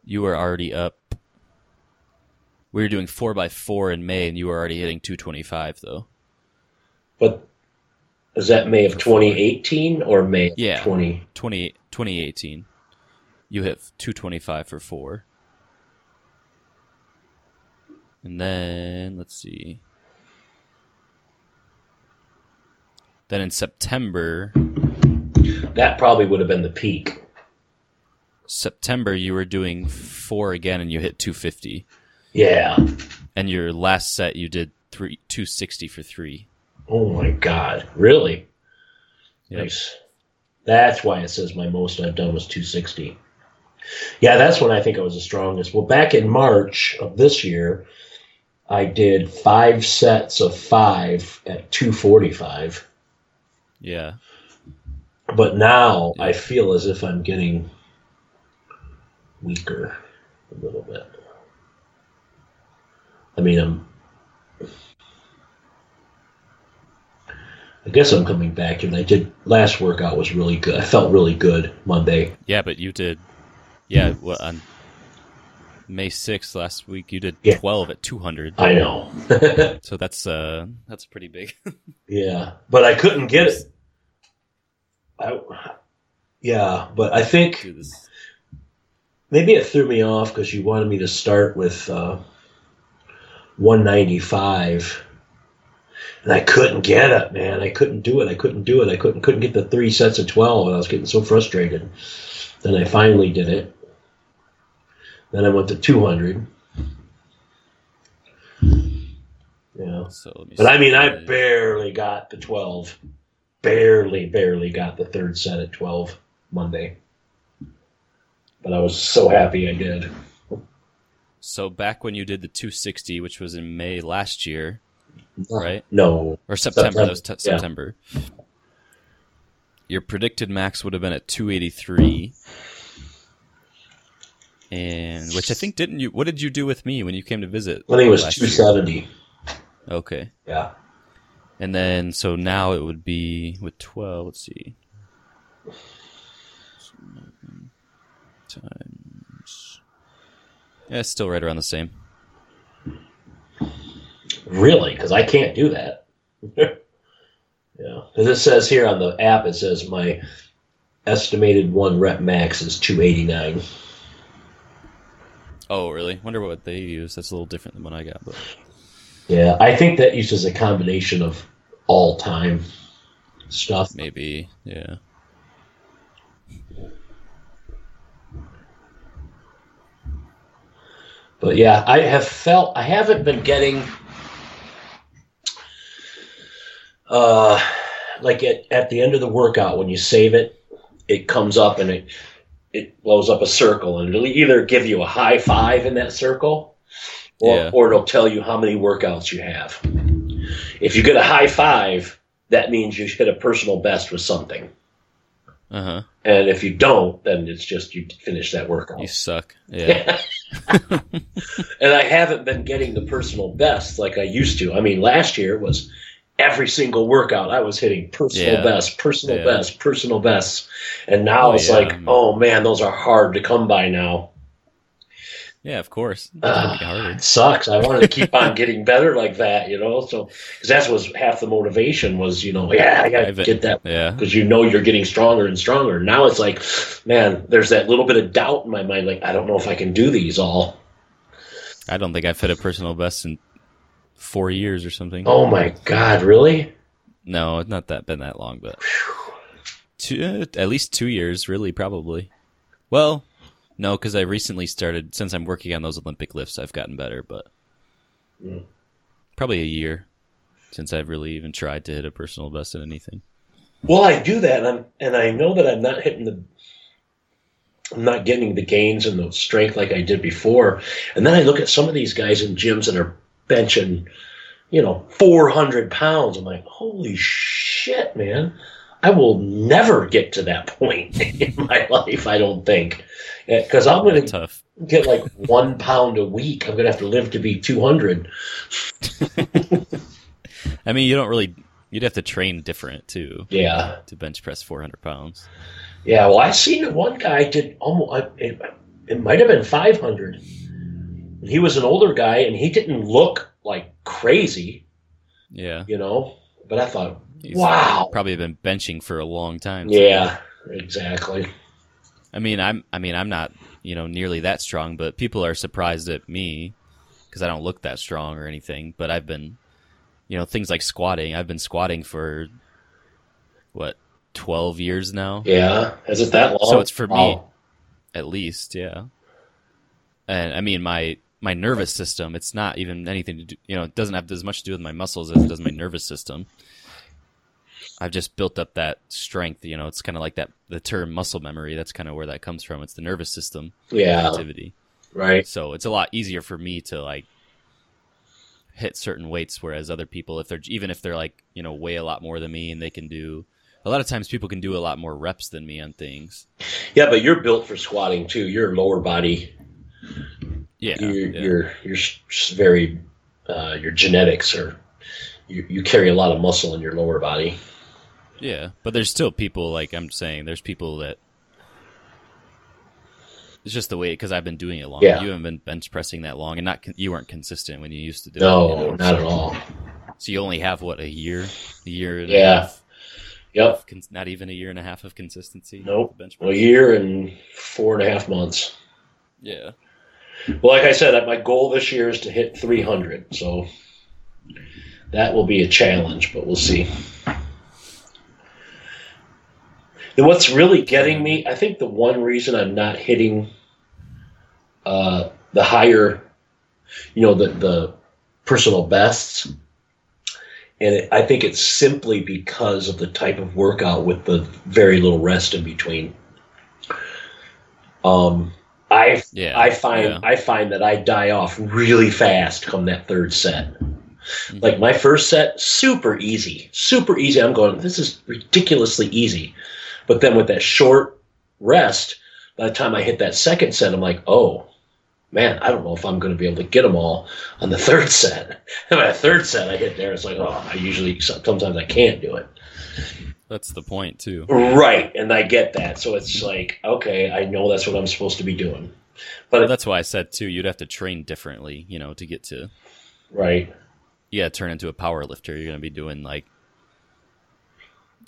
you were already up We were doing four by four in May, and you were already hitting 225 though. But is that May of 2018 or May of Yeah. 20? 20, 2018. You hit 225 for four. And then, let's see. Then in September, That probably would have been the peak. September you were doing four again and you hit 250. Yeah. And your last set you did three 260 for three. Oh my God. Really? Yep. Nice. That's why it says my most I've done was 260. Yeah, that's when I think I was the strongest. Well, back in March of this year, I did five sets of five at 245. Yeah. But now. I feel as if I'm getting weaker a little bit. I mean, I'm. I guess I'm coming back, and I did last workout was really good. I felt really good Monday. Yeah, but you did Yeah, well, on May 6th last week you did Yeah. 12 at 200. I know. [laughs] So that's uh that's pretty big. [laughs] yeah, but I couldn't get it. I, yeah, but I think maybe it threw me off because you wanted me to start with uh, 195 and i couldn't get it man. I couldn't do it. I couldn't do it. I couldn't couldn't get the three sets of 12 and i was getting so frustrated. Then i finally did it. Then i went to 200 yeah. So let me but i mean i barely got the 12 barely barely got the third set at 12 monday but i was so happy i did So back when you did the 260, which was in May last year, right? No. Or September, that was September, t- yeah. September. Your predicted max would have been at 283. And which I think didn't you what did you do with me when you came to visit? I think it was last year? 270. Okay. Yeah. And then so now it would be with 12, let's see. Times Yeah, it's still right around the same. Really? Because I can't do that. [laughs] yeah. Because it says here on the app, it says my estimated one rep max is 289. Oh, really? Wonder what they use. That's a little different than what I got, but Yeah. I think that uses a combination of all time stuff. maybe, yeah. But yeah, I have felt, I haven't been getting, uh, like at, at the end of the workout, when you save it, it comes up and it, it blows up a circle and it'll either give you a high five in that circle or, Yeah. or it'll tell you how many workouts you have. If you get a high five, that means you hit a personal best with something. Uh huh. And if you don't, then it's just you finish that workout. You suck. Yeah. [laughs] and I haven't been getting the personal best like I used to. I mean, last year was every single workout I was hitting personal Yeah. best, personal Yeah. best, personal best. And now Oh, it's yeah, like, oh man, those are hard to come by now. Yeah, of course. [sighs] Uh, gonna be harder. it sucks. I wanted to keep on getting better like that, you know. So because that was half the motivation was, you know, yeah, I got to I've- get that Yeah. because you know you're getting stronger and stronger. Now it's like, man, there's that little bit of doubt in my mind, like I don't know if I can do these all. I don't think I've hit a personal best in four years or something. Oh my god, really? No, it's not that been that long, but two, uh, at least two years, really, probably. Well, no, because I recently started since I'm working on those Olympic lifts. I've gotten better, but Mm. probably a year since I've really even tried to hit a personal best in anything. Well, I do that, and, I'm, and I know that I'm not hitting the, I'm not getting the gains and the strength like I did before. And then I look at some of these guys in gyms that are benching, you know, 400 pounds. I'm like, holy shit, man! I will never get to that [laughs] point in my life. I don't think, because I'm going to get like one pound a week. I'm going to have to live to be 200. [laughs] I mean, you don't really. You'd have to train different too Yeah. to bench press 400 pounds. Yeah, well, I've seen one guy did almost. It, it might have been five hundred, He was an older guy, and he didn't look like crazy, Yeah. you know. But I thought, He's Wow. Probably been benching for a long time. too. yeah, exactly. I mean, I'm I mean, I'm not, you know, nearly that strong, but people are surprised at me cuz I don't look that strong or anything, but I've been you know, things like squatting. I've been squatting for what, 12 years now Yeah, is it that long? So it's for me. At least, yeah. And I mean, my my nervous system, it's not even anything to do, you know, it doesn't have as much to do with my muscles as it does my nervous system. I've just built up that strength, you know, it's kind of like that the term muscle memory, that's kind of where that comes from. It's the nervous system Yeah, activity. right. So it's a lot easier for me to like hit certain weights whereas other people if they're even if they're like, you know, weigh a lot more than me and they can do a lot of times people can do a lot more reps than me on things. Yeah, but you're built for squatting too. Your lower body, Yeah. you're, yeah. you're you're very uh, your genetics are you, you carry a lot of muscle in your lower body. Yeah, but there's still people like I'm saying. There's people that it's just the way because I've been doing it long. Yeah. You haven't been bench pressing that long, and not you weren't consistent when you used to do No, it. you know? not at all. So you only have what a year, a year and Yeah. a half. Yep. not even a year and a half of consistency. Nope. Bench A year and four and a half months. Yeah. Well, like I said, my goal this year is to hit 300. So that will be a challenge, but we'll see. And what's really getting me, I think the one reason I'm not hitting uh, the higher, you know, the, the personal bests, and it, I think it's simply because of the type of workout with the very little rest in between. Um, I Yeah. I find yeah. I find that I die off really fast come that third set. Mm-hmm. Like my first set, super easy, super easy. I'm going, this is ridiculously easy. But then with that short rest, by the time I hit that second set, I'm like, oh man, I don't know if I'm going to be able to get them all on the [laughs] third set. And by the third set, I hit there, it's like, oh, I usually sometimes I can't do it. That's the point too. Right, and I get that. So it's like, okay, I know that's what I'm supposed to be doing. Well, But that's why I said too. You'd have to train differently, you know, to get to right, yeah, turn into a power lifter. You're going to be doing like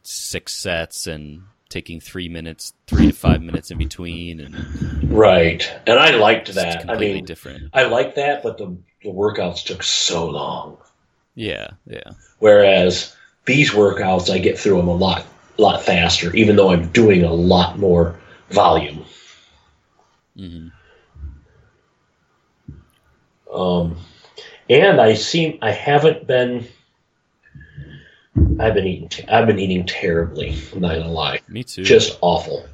six sets and taking three minutes, three to five minutes in between, and right, and I liked that. I mean, different. I liked that, but the the workouts took so long. Yeah, yeah, Whereas these workouts, I get through them a lot lot faster, even though I'm doing a lot more volume. Mm-hmm. Um, and I seem I haven't been. I've been eating. I've been eating terribly. I'm not gonna lie. me too. Just awful.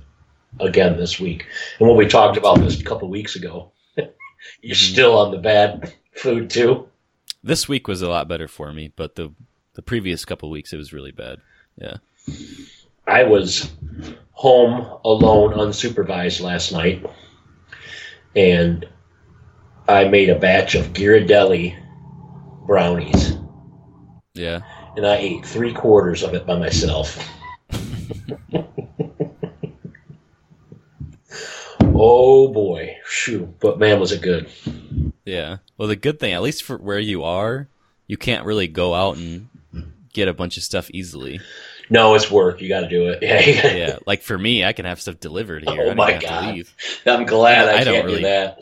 Again this week, and when we talked about this a couple weeks ago, [laughs] you're Mhm. still on the bad food too. this week was a lot better for me, but the the previous couple weeks it was really bad. Yeah, I was home alone, unsupervised last night, and I made a batch of Ghirardelli brownies, yeah. And I ate three quarters of it by myself. oh boy, shoot! But man, was it good? Yeah. Well, the good thing, at least for where you are, you can't really go out and get a bunch of stuff easily. No, it's work. You got to do it. [laughs] Yeah, Yeah. like for me, I can have stuff delivered here. Oh I don't my have god! To leave. I'm glad I, I don't really- do that.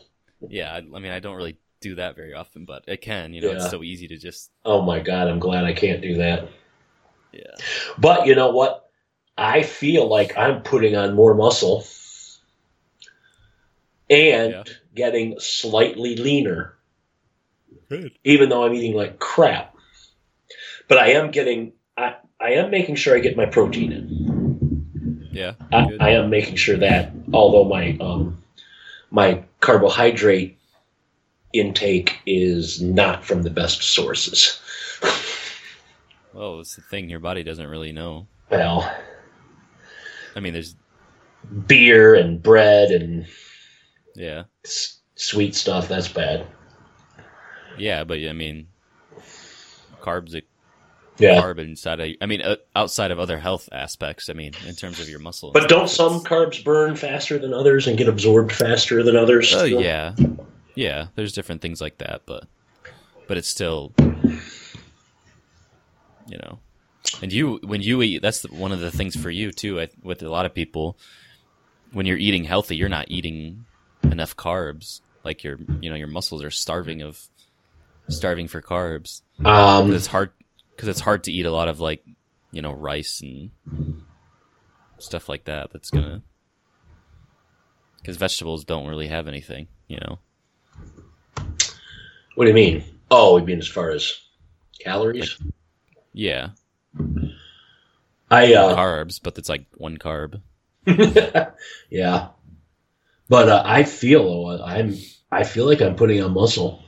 Yeah. I mean, I don't really do that very often, but I can. You know, Yeah. it's so easy to just. Oh my god, I'm glad I can't do that. Yeah. But you know what? I feel like I'm putting on more muscle and Yeah. getting slightly leaner, Good. even though I'm eating like crap. But I am getting, I, I am making sure I get my protein in. Yeah. I, I am making sure that, although my um, my carbohydrate intake is not from the best sources. Well, it's the thing your body doesn't really know. Well, I mean, there's. beer and bread and Yeah. s- sweet stuff, that's bad. Yeah, but I mean, carbs a Yeah. carb inside of. I mean, uh, outside of other health aspects. I mean, in terms of your muscle. But don't some carbs burn faster than others and get absorbed faster than others? Oh yeah, Yeah, there's different things like that, but but it's still you know. And you when you eat that's the, one of the things for you too I, with a lot of people when you're eating healthy, you're not eating enough carbs. Like your you know, your muscles are starving of starving for carbs. Um, It's hard cuz it's hard to eat a lot of like, you know, rice and stuff like that that's to cuz vegetables don't really have anything, you know. What do you mean? Oh, you mean as far as calories? Yeah, I uh, carbs, but it's like one carb. [laughs] yeah, but uh, I feel I'm I feel like I'm putting on muscle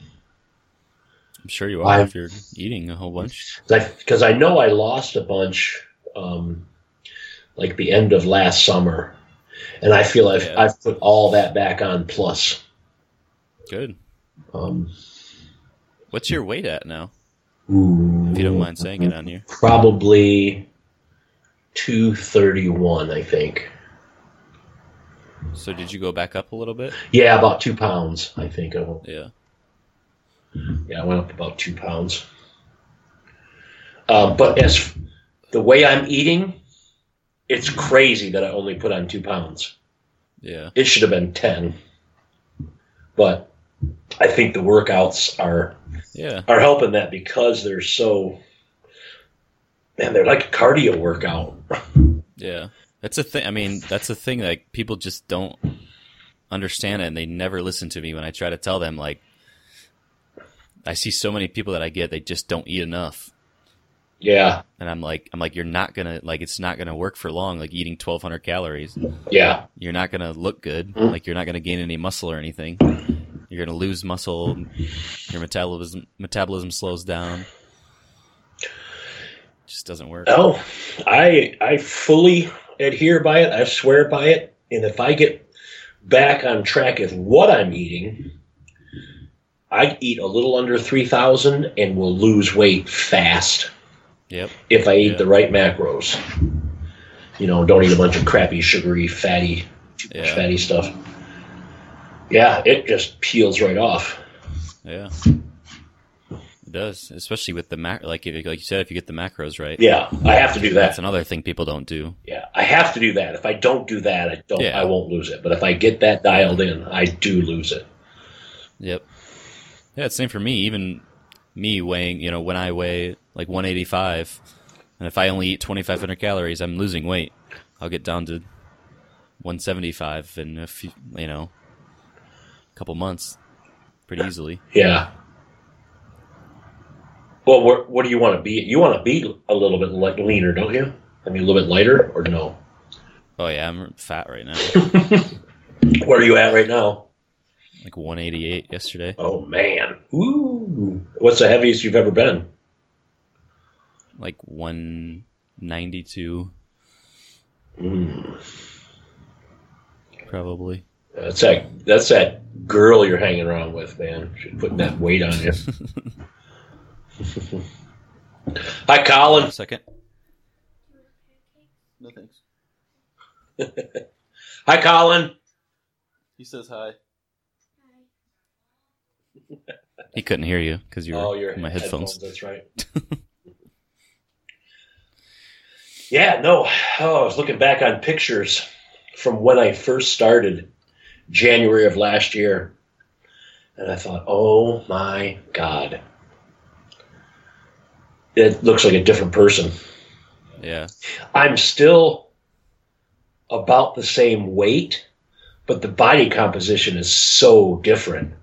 I'm sure you are I- if you're eating a whole bunch. because I know I lost a bunch, um, like the end of last summer, and I feel I've Yeah. I've put all that back on plus. Good. Um, What's your weight at now? ooh, If you don't mind saying it on here. probably two thirty one, I think. So did you go back up a little bit? Yeah, about two pounds, I think. I went- Yeah. Yeah, I went up about two pounds. Um, but as the way I'm eating, it's crazy that I only put on two pounds. Yeah. It should have been ten. But I think the workouts are Yeah. are helping that because they're so man, they're like a cardio workout. [laughs] Yeah. That's a thing. I mean, that's a thing that people just don't understand it and they never listen to me when I try to tell them like I see so many people that I get they just don't eat enough. Yeah, And I'm like I'm like you're not going to like it's not going to work for long like eating 1200 calories. yeah, You're not going to look good. Mm. Like you're not going to gain any muscle or anything. You're going to lose muscle. Your metabolism metabolism slows down. Just doesn't work. Oh, I I fully adhere by it. I swear by it. And if I get back on track with what I'm eating, I eat a little under three thousand and will lose weight fast Yep. if I eat Yeah. the right macros. You know, don't eat a bunch of crappy, sugary, fatty, too much Yeah. fatty stuff. Yeah, it just peels right off. Yeah. It does, especially with the mac. Like if, like you said, if you get the macros right. Yeah, I have to do that. That's another thing people don't do. Yeah, I have to do that. If I don't do that, I don't. Yeah. I won't lose it. But if I get that dialed in, I do lose it. Yep. Yeah, it's same for me. Even me weighing, you know, when I weigh like 185, and if I only eat 2,500 calories, I'm losing weight. I'll get down to 175 in a few, you know, couple months, pretty easily. Yeah. Well, what, what do you want to be? You want to be a little bit like leaner, don't you? I mean, a little bit lighter, or no? Oh yeah, I'm fat right now. [laughs] Where are you at right now? Like 188 yesterday. Oh man, ooh! What's the heaviest you've ever been? Like 192 Mm. probably. Uh, that's that. That's that girl you're hanging around with, man. She's putting that weight on you. [laughs] Hi, Colin. A second. No thanks. [laughs] Hi, Colin. He says hi. [laughs] He couldn't hear you because you were Oh, your in my headphones. That's right. yeah, no. Oh, I was looking back on pictures from when I first started, January of last year, and I thought, oh my god, it looks like a different person. Yeah, I'm still about the same weight, but the body composition is so different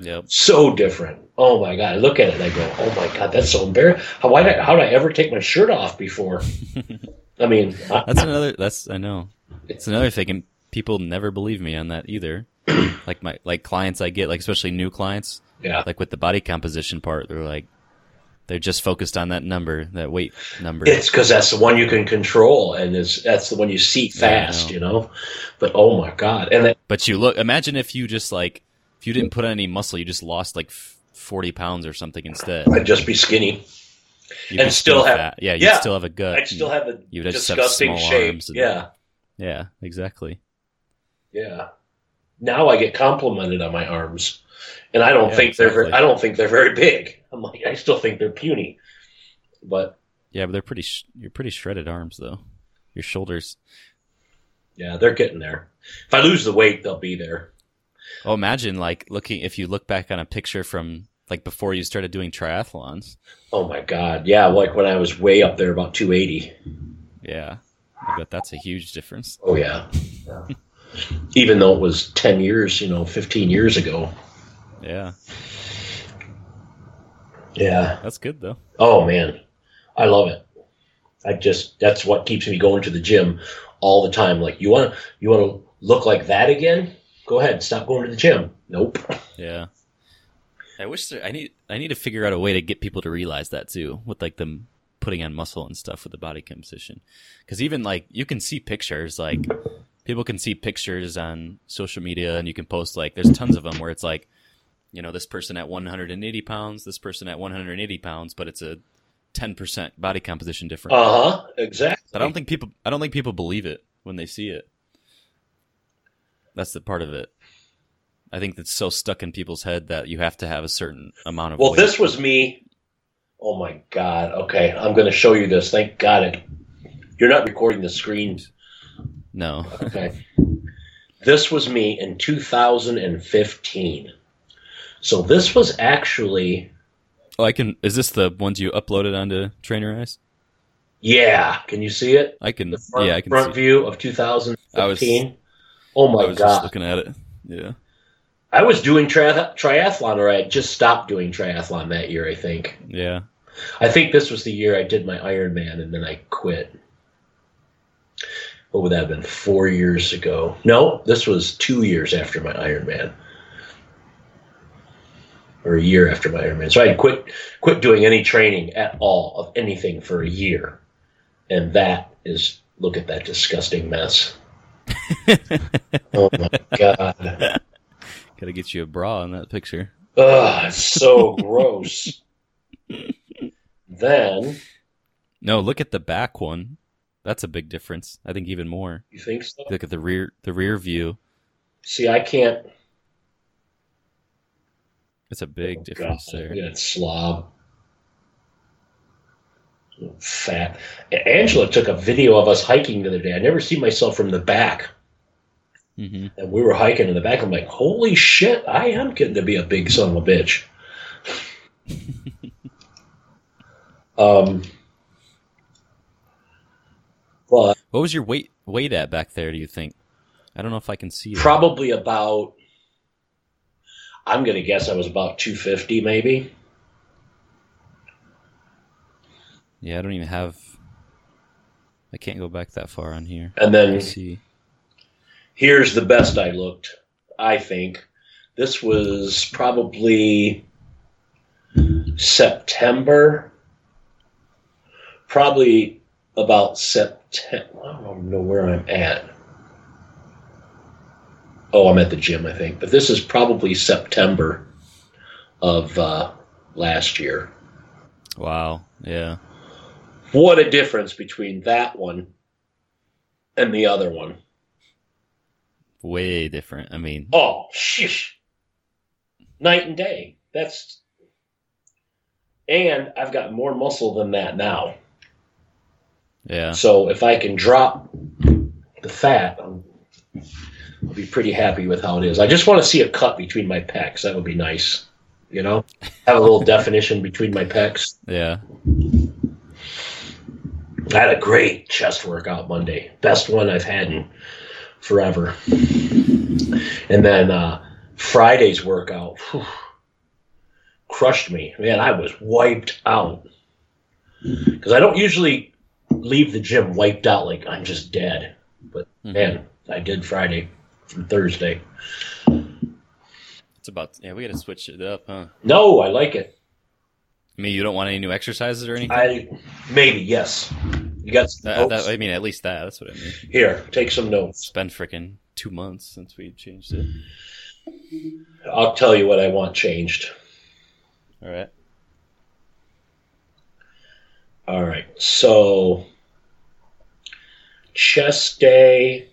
yep. so different. Oh my god! I look at it and I go, "Oh my god, that's so embarrassing." How why did I, how did I ever take my shirt off before? [laughs] I mean, I, That's another. That's I know. It's another thing, people never believe me on that either. [clears throat] like my like clients I get, like especially new clients, yeah, like with the body composition part, they're like, they're just focused on that number, that weight number. it's because that's the one you can control, and it's that's the one you see fast, know. you know. But oh my god, and that, But you look. Imagine if you just like, if you didn't put on any muscle, you just lost like forty pounds or something instead. I'd just be skinny. You'd And be still skinny have- fat. yeah, you yeah, still have a gut. I'd still have a You would just have disgusting small shape. arms and- yeah, yeah, exactly. Yeah. Now I get complimented on my arms. and I don't Yeah, think they're very, I don't think they're very big. I'm like I still think they're puny, but Yeah, but they're pretty. Sh- you're pretty shredded arms though. Your shoulders. yeah, they're getting there. If I lose the weight, they'll be there. Oh, imagine like looking if you look back on a picture from like before you started doing triathlons. Oh my god, yeah, like when I was way up there about 280. Yeah, I bet that's a huge difference. Oh yeah. yeah. [laughs] Even though it was 10 years, you know, 15 years ago. Yeah, Yeah. that's good though. Oh man, I love it. I just that's what keeps me going to the gym all the time. Like you want to you want to look like that again? Go ahead, stop going to the gym. Nope. Yeah. I wish there, I need I need to figure out a way to get people to realize that too, with like them putting on muscle and stuff with the body composition. Because even like you can see pictures, like people can see pictures on social media, and you can post like there's tons of them where it's like, you know, this person at 180 pounds, this person at 180 pounds, but it's a 10% body composition difference. Uh huh. Exactly. But I don't think people I don't think people believe it when they see it. That's the part of it. I think that's so stuck in people's head that you have to have a certain amount of Well, weight. this was me. Oh my god. Okay, I'm going to show you this. Thank God it. You're not recording the screen. No. Okay. [laughs] this was me in 2015. So this was actually Oh, I can is this the ones you uploaded onto Trainerize? yeah. Can you see it? I can The front, yeah, I can front see. view of 2015. I was- oh my I was god. just looking at it. Yeah. I was doing tri- triathlon, or I had just stopped doing triathlon that year. I think. Yeah. I think this was the year I did my Ironman, and then I quit. What would that have been? Four years ago? No, this was two years after my Ironman, or a year after my Ironman. So I had quit quit doing any training at all of anything for a year, and that is look at that disgusting mess. oh my [laughs] god. Gotta get you a bra in that picture. Ugh, it's so gross. [laughs] then, No, look at the back one. That's a big difference. I think even more. you think so? Look at the rear the rear view. See, I can't. It's a big difference God, there. That slob. Fat. Angela took a video of us hiking the other day. I never see myself from the back. hmm And we were hiking in the back. I'm like, holy shit, I am getting to be a big son of a bitch. [laughs] um, but What was your weight weight at back there? Do you think? I don't know if I can see it. probably about, I'm going to guess I was about 250 maybe. Yeah, I don't even have. I can't go back that far on here. And then see. here's the best I looked, I think. This was probably September. Probably about September. I don't know where I'm at. Oh, I'm at the gym, I think. But this is probably September of uh, last year. Wow. Yeah. What a difference between that one and the other one. Way different. I mean, Oh, shish. Night and day. That's. And I've got more muscle than that now. Yeah. So if I can drop the fat, I'm, I'll be pretty happy with how it is. I just want to see a cut between my pecs. That would be nice. You know? Have a little [laughs] definition between my pecs. Yeah. I had a great chest workout Monday. Best one I've had in forever. And then uh, Friday's workout whew, crushed me. Man, I was wiped out. Because I don't usually leave the gym wiped out like I'm just dead. But Mhm. man, I did Friday from Thursday. It's about. Yeah, we got to switch it up, huh? No, I like it. I mean, you don't want any new exercises or anything. I maybe yes. You got that- I mean, at least that. That's what I mean. Here, take some notes. It's been freaking two months since we changed it. I'll tell you what I want changed. All right. All right. So chest day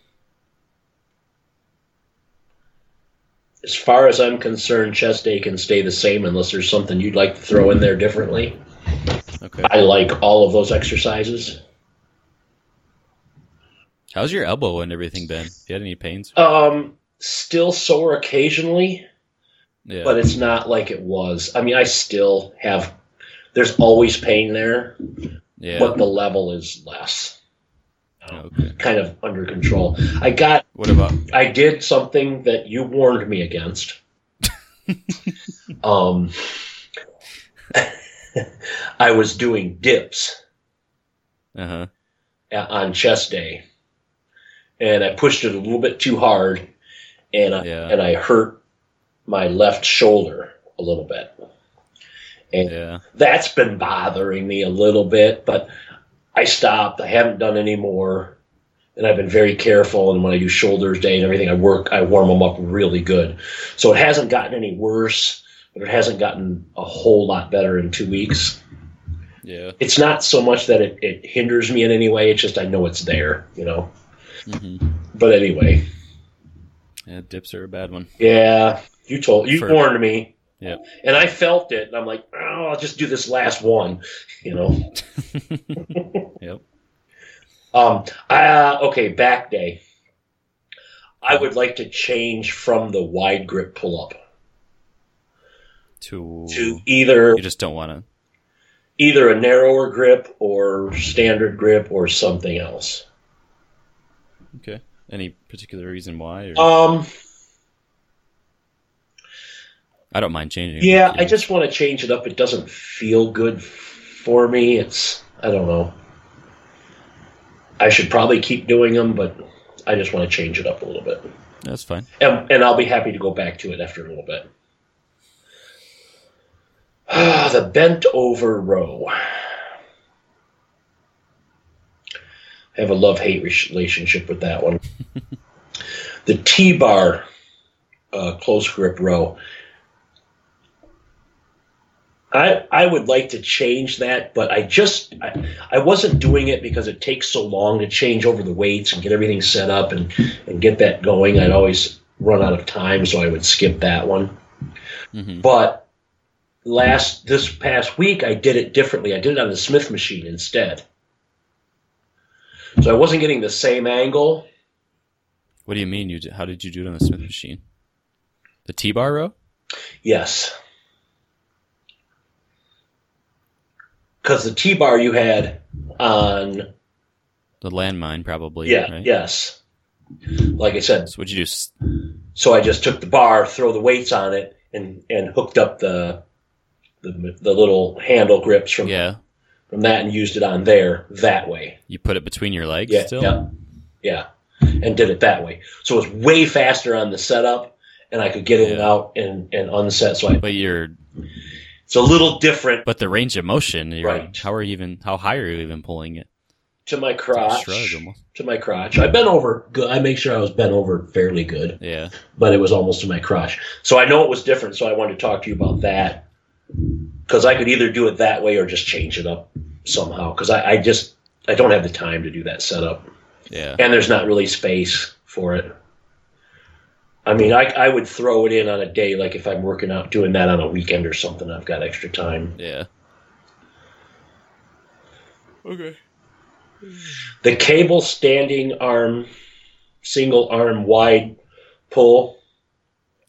as far as I'm concerned, chest day can stay the same unless there's something you'd like to throw in there differently. Okay. I like all of those exercises. How's your elbow and everything been? You had any pains? Um, still sore occasionally, Yeah. but it's not like it was. I mean, I still have. There's always pain there, yeah. but the level is less, okay. kind of under control. I got. What about? I did something that you warned me against. [laughs] um, [laughs] I was doing dips Uh huh. on chest day, and I pushed it a little bit too hard, and I, Yeah. and I hurt my left shoulder a little bit. And Yeah. that's been bothering me a little bit, but I stopped. I haven't done any more, and I've been very careful. And when I do shoulders day and everything, I work, I warm them up really good. So it hasn't gotten any worse, but it hasn't gotten a whole lot better in two weeks. Yeah. It's not so much that it, it hinders me in any way. It's just I know it's there, you know. hmm But anyway, Yeah. Dips are a bad one. yeah, you told, you For- warned me. Yeah. And I felt it, and I'm like, oh, I'll just do this last one, you know. [laughs] Yep. Um, uh, okay, back day. I would like to change from the wide grip pull up To. to either You just don't want to. either a narrower grip or standard grip or something else. Okay. Any particular reason why? Or? Um, I don't mind changing. yeah, know. I just want to change it up. It doesn't feel good for me. It's I don't know. I should probably keep doing them, but I just want to change it up a little bit. That's fine. and, and I'll be happy to go back to it after a little bit. Ah, [sighs] the bent over row. I have a love hate relationship with that one. [laughs] the T bar uh, close grip row. I I would like to change that, but I just I, I wasn't doing it because it takes so long to change over the weights and get everything set up and and get that going. I'd always run out of time, so I would skip that one. hmm But last this past week, I did it differently. I did it on the Smith machine instead. So I wasn't getting the same angle. What do you mean? You did, how did you do it on the Smith machine? The T bar row? Yes. Because the T bar you had on, The landmine, probably. yeah, Right? yes. Like I said, So what'd you do? So I just took the bar, throw the weights on it, and and hooked up the the, the little handle grips from Yeah. from that and used it on there that way. You put it between your legs Yeah, still? yeah, yeah, and did it that way. So it was way faster on the setup, and I could get in and out and and unset. So I, But you're it's a little different but the range of motion, you're, Right. how are you even how high are you even pulling it? to my It's like a crotch. shrug. To my crotch. I bent over. Good. I make sure I was bent over fairly good, Yeah. but it was almost to my crotch. So I know it was different. So I wanted to talk to you about that because I could either do it that way or just change it up somehow. Because I, I just I don't have the time to do that setup. Yeah. and there's not really space for it. I mean, I, I would throw it in on a day, like if I'm working out, doing that on a weekend or something, I've got extra time. Yeah. Okay. The cable standing arm, single arm wide pull,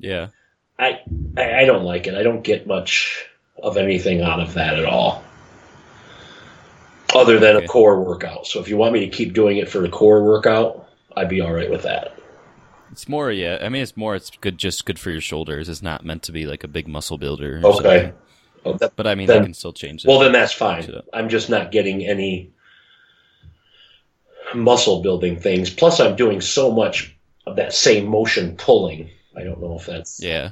Yeah. I, I, I don't like it. I don't get much of anything out of that at all. Other than Okay. a core workout. So if you want me to keep doing it for the core workout, I'd be all right with that. It's more, yeah. I mean, it's more. It's good, just good for your shoulders. It's not meant to be like a big muscle builder. Okay. Oh, that- But I mean, Then- they can still change it. Well, then that's fine. I'm just not getting any muscle building things. Plus, I'm doing so much of that same motion pulling. I don't know if that's yeah.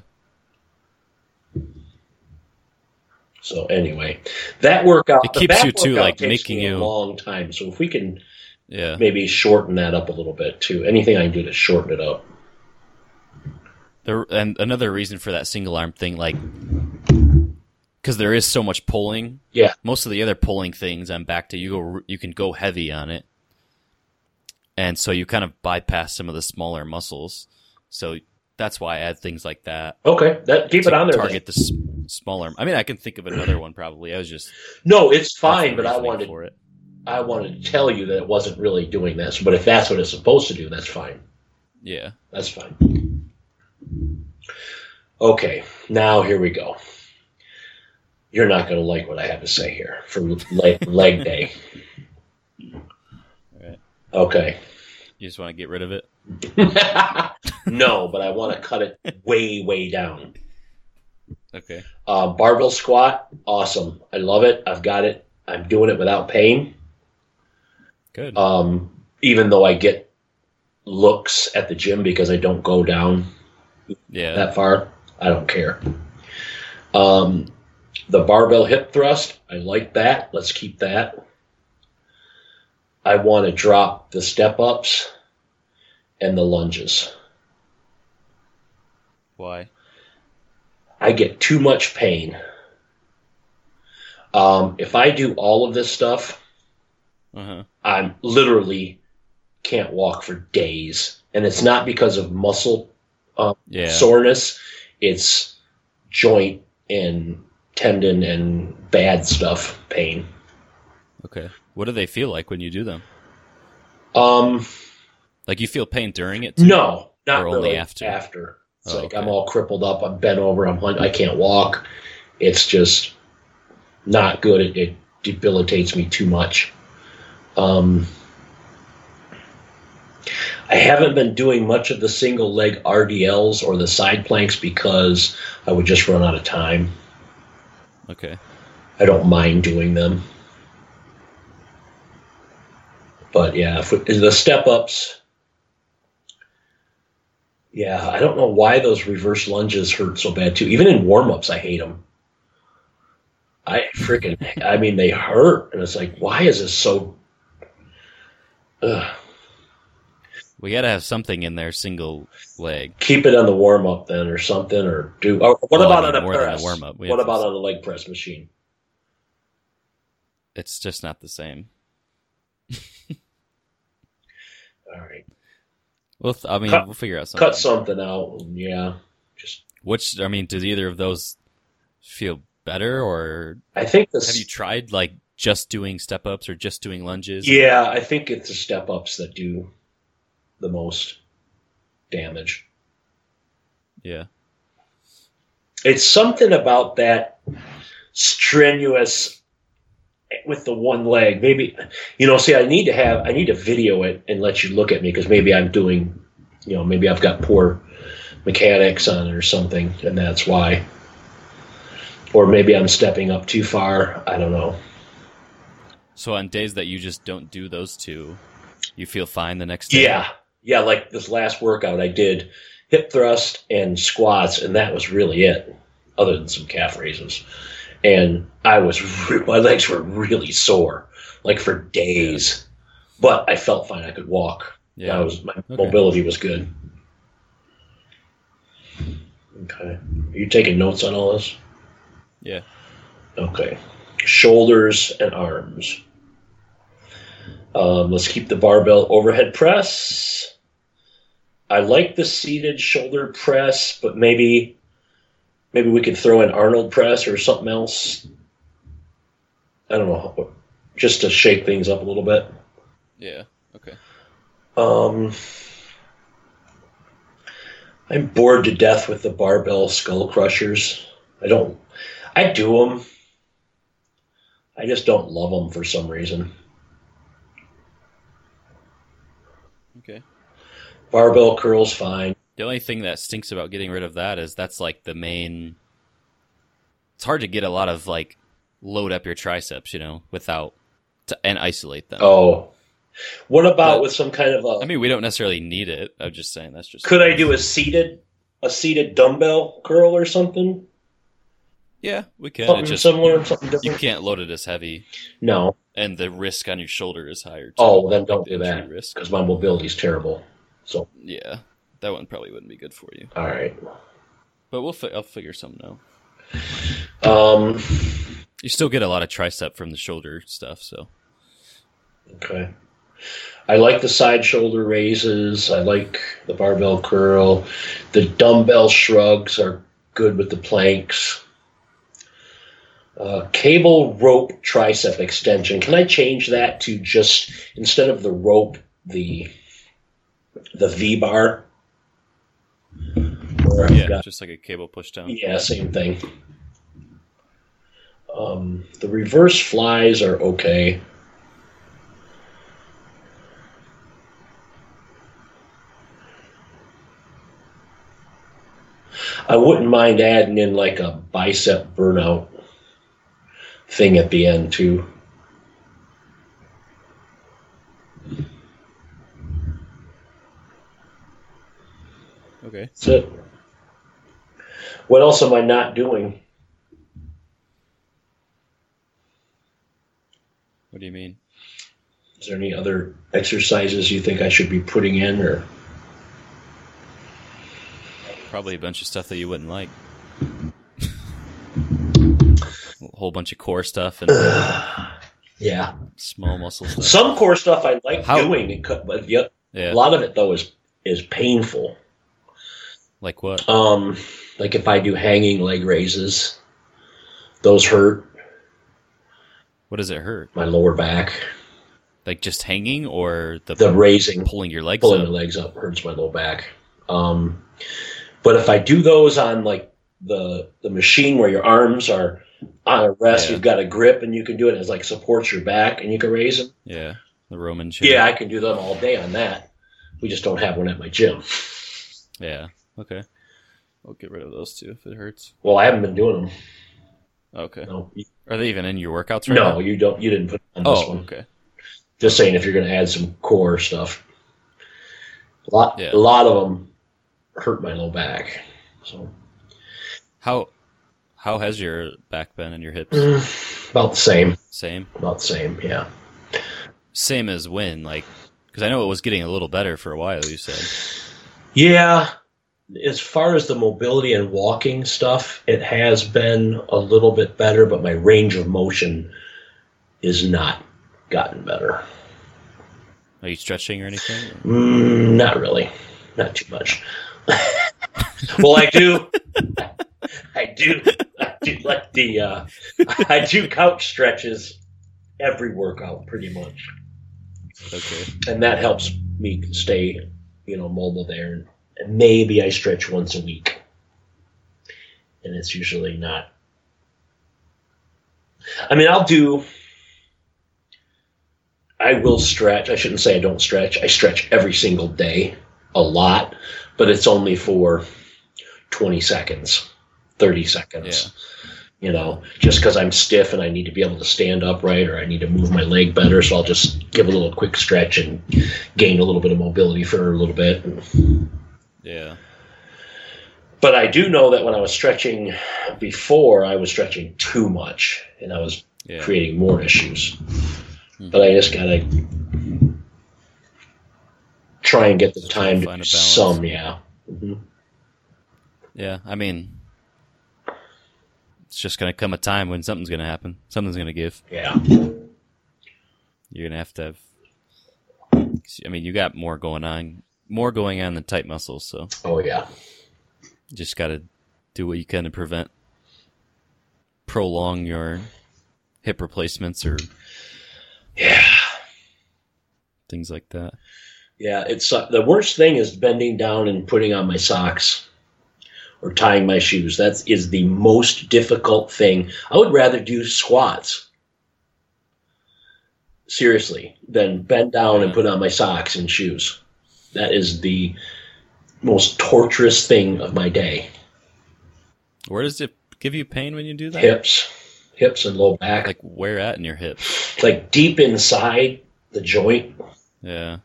so. Anyway, that workout It keeps you, too, like, making me a long time. So if we can Yeah. maybe shorten that up a little bit too, anything I can do to shorten it up. There, and another reason for that single arm thing, like, because there is so much pulling. Yeah. Most of the other pulling things I'm back to you go, you can go heavy on it, and so you kind of bypass some of the smaller muscles. So that's why I add things like that. Okay, that keep it on there. then. Target the s- smaller. I mean, I can think of another one probably. I was just No, it's fine, but I wanted for it. I wanted to tell you that it wasn't really doing this. But if that's what it's supposed to do, that's fine. Yeah. That's fine. Okay, now here we go. You're not going to like what I have to say here for leg, leg day. [laughs] Alright. Okay. You just want to get rid of it. [laughs] no, but I want to cut it way, way down. Okay. Uh, barbell squat, awesome. I love it. I've got it. I'm doing it without pain. Good. Um, even though I get looks at the gym because I don't go down yeah. that far. I don't care. Um, the barbell hip thrust, I like that. Let's keep that. I want to drop the step ups and the lunges. Why? I get too much pain. Um, if I do all of this stuff, Uh huh. I'm literally can't walk for days. And it's not because of muscle Yeah. soreness, it's joint and tendon and bad stuff pain. okay. What do they feel like when you do them? Um, Like you feel pain during it? Too? no, not Or only really. after? After it's Oh, like okay. I'm all crippled up. I'm bent over. I'm I can't walk. It's just not good. It, it debilitates me too much. Um, I haven't been doing much of the single leg RDLs or the side planks because I would just run out of time. Okay. I don't mind doing them. But yeah, if it- the step ups. Yeah, I don't know why those reverse lunges hurt so bad too. Even in warm ups, I hate them. I freaking, I mean, they hurt, and it's like, why is this so? Ugh. We got to have something in there, single leg. Keep it on the warm up then, or something, or do. Or what Well, I about mean, on a more than a press? warm-up. What have to- about on a leg press machine? It's just not the same. [laughs] All right, Well, th- I mean, Cut- we'll figure out something. cut something out. Yeah, just. Which I mean, does either of those feel better, or I think this. have you tried like just doing step ups or just doing lunges? Yeah, I think it's the step ups that do the most damage. Yeah. It's something about that strenuous with the one leg. Maybe you know, see I need to have I need to video it and let you look at me because maybe I'm doing you know, maybe I've got poor mechanics on it or something and that's why. Or maybe I'm stepping up too far. I don't know. So on days that you just don't do those two, you feel fine the next day. Yeah, yeah. Like this last workout, I did hip thrust and squats, and that was really it, other than some calf raises. And I was, my legs were really sore, like for days. But I felt fine. I could walk. Yeah. I was my mobility was good. Okay. Are you taking notes on all this? Yeah. Okay. Shoulders and arms. Um, let's keep the barbell overhead press. I like the seated shoulder press, but maybe maybe we could throw in Arnold press or something else. I don't know, just to shake things up a little bit. Yeah. Okay. Um, I'm bored to death with the barbell skull crushers. I don't. I do them. I just don't love them for some reason. Okay. Barbell curls fine. The only thing that stinks about getting rid of that is that's like the main. It's hard to get a lot of like load up your triceps, you know, without to, and isolate them. Oh, what about But- with some kind of a? I mean, we don't necessarily need it. I'm just saying that's just. could I do a seated, a seated dumbbell curl or something? Yeah, we can. Something just similar, something different. you can't load it as heavy, No. and the risk on your shoulder is higher. Too. Oh, then don't do that because my mobility's terrible. So, Yeah, that one probably wouldn't be good for you. all right. But we'll fi- I'll figure something out. Um. You still get a lot of tricep from the shoulder stuff, so Okay. I like the side shoulder raises. I like the barbell curl. The dumbbell shrugs are good with the planks. Uh, cable rope tricep extension. Can I change that to just instead of the rope, the the V bar? Yeah, got- just like a cable push down. yeah, same thing. Um, the reverse flies are okay. I wouldn't mind adding in like a bicep burnout thing at the end too. Okay. That's it. What else am I not doing? What do you mean? Is there any other exercises you think I should be putting in or Probably a bunch of stuff that you wouldn't like. [sighs] a whole bunch of core stuff and [sighs] yeah. small muscle stuff. Some core stuff I like How- doing, but the, yeah. a lot of it though is is painful. Like what? Um, like if I do hanging leg raises, those hurt What does it hurt? my lower back. Like just hanging or the, The raising, pulling your legs pulling up? the legs up hurts my low back. Um, but if I do those on like the the machine where your arms are on a rest, Yeah. you've got a grip and you can do it as like supports your back and you can raise them. Yeah. The Roman chair. Yeah, I can do them all day on that. We just don't have one at my gym. Yeah. Okay. I'll get rid of those two if it hurts. Well, I haven't been doing them. Okay. No, Are they even in your workouts right no, now? you don't. You didn't put on this oh, one. okay. Just saying, if you're going to add some core stuff, a lot, Yeah. a lot of them hurt my low back. So How how has your back been and your hips? [sighs] about the same. Same. About the same. Yeah. Same as when, like, because I know it was getting a little better for a while. You said. Yeah. As far as the mobility and walking stuff, it has been a little bit better, but my range of motion is not gotten better. Are you stretching or anything? Mm, not really. Not too much. [laughs] well, I do. [laughs] I do. I do like the. Uh, [laughs] I do couch stretches every workout, pretty much, Okay. and that helps me stay, you know, mobile there. And maybe I stretch once a week, and it's usually not. I mean, I'll do. I will stretch. I shouldn't say I don't stretch. I stretch every single day, a lot, but it's only for 20 seconds, 30 seconds. You know, just because I'm stiff and I need to be able to stand upright or I need to move my leg better. So I'll just give a little quick stretch and gain a little bit of mobility for a little bit. Yeah. But I do know that when I was stretching before, I was stretching too much and I was Yeah. creating more issues. Hmm. But I just gotta try and get the Just time to find do some, yeah. hmm Yeah. I mean, it's just gonna come a time when something's gonna happen. Something's gonna give. Yeah. You're gonna have to have. I mean, you got more going on, more going on than tight muscles. So Oh yeah. just gotta do what you can to prevent, prolong your hip replacements or Yeah. things like that. Yeah. It's uh, the worst thing is bending down and putting on my socks or tying my shoes. That is the most difficult thing. I would rather do squats. Seriously, than bend down and put on my socks and shoes. That is the most torturous thing of my day. Where does it give you pain when you do that? Hips, hips and low back, Like where at in your hips? like deep inside the joint, Yeah.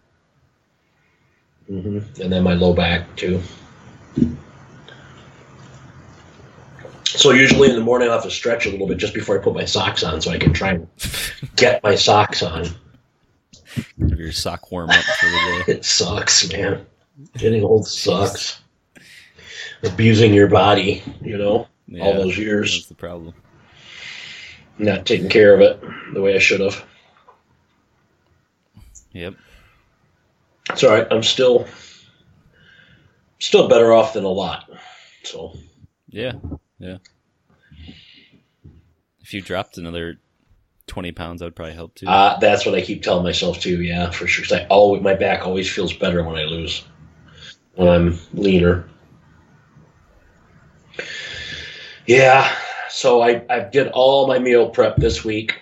Mm-hmm. and then my low back too. So usually in the morning I have to stretch a little bit just before I put my socks on, so I can try and [laughs] get my socks on. Give your sock warm up for the day. [laughs] It sucks, man. Getting old sucks. Abusing your body, you know, Yeah, all those years, That's the problem. not taking care of it the way I should have. Yep. It's all right. I'm still still better off than a lot. So Yeah, yeah. If you dropped another twenty pounds, that would probably help too. uh, that's what I keep telling myself too. Yeah, for sure. 'Cause I always my back always feels better when I lose when I'm leaner. Yeah. So I I did all my meal prep this week.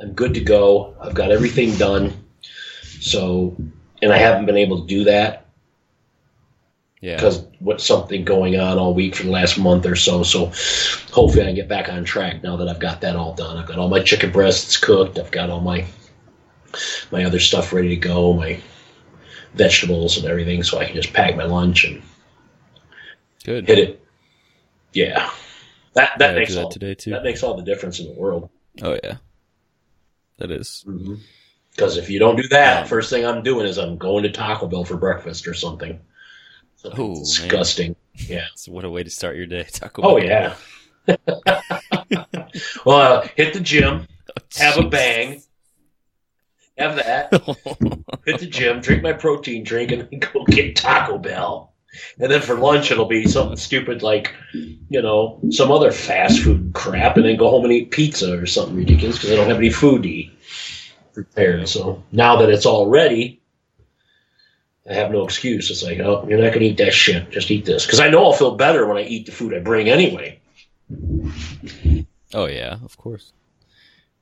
I'm good to go. I've got everything done. So, and I haven't been able to do that yeah, because something going on all week for the last month or so. So hopefully I can get back on track now that I've got that all done. I've got all my chicken breasts cooked. I've got all my my other stuff ready to go, my vegetables and everything, so I can just pack my lunch and good. hit it. Yeah, that that gotta makes that all today too. that makes all the difference in the world. Oh yeah, that is. Because if you don't do that, Um, first thing I'm doing is I'm going to Taco Bell for breakfast or something. Oh, man. disgusting. Yeah. So what a way to start your day, Taco Oh yeah. [laughs] well, uh, hit the gym, have a bang, have that, [laughs] hit the gym, drink my protein drink, and then go get Taco Bell. And then for lunch, it'll be something stupid like, you know, some other fast food crap, and then go home and eat pizza or something ridiculous because I don't have any food to eat prepared. So now that it's all ready, I have no excuse. It's like, oh, you're not going to eat that shit. Just eat this. Because I know I'll feel better when I eat the food I bring anyway. oh yeah, of course.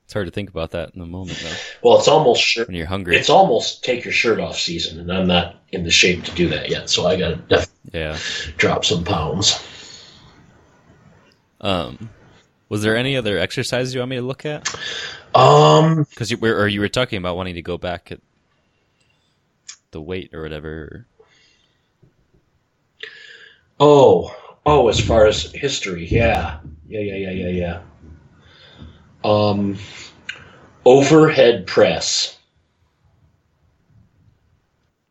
It's hard to think about that in the moment though, Well, it's almost shirt. when you're hungry. It's almost take your shirt off season, and I'm not in the shape to do that yet. So I got to def- yeah. drop some pounds. Um, was there any other exercises you want me to look at? Um, Because you were, or you were talking about wanting to go back at the weight or whatever. oh, oh, as far as history, yeah, yeah, yeah, yeah, yeah, yeah. Um, overhead press.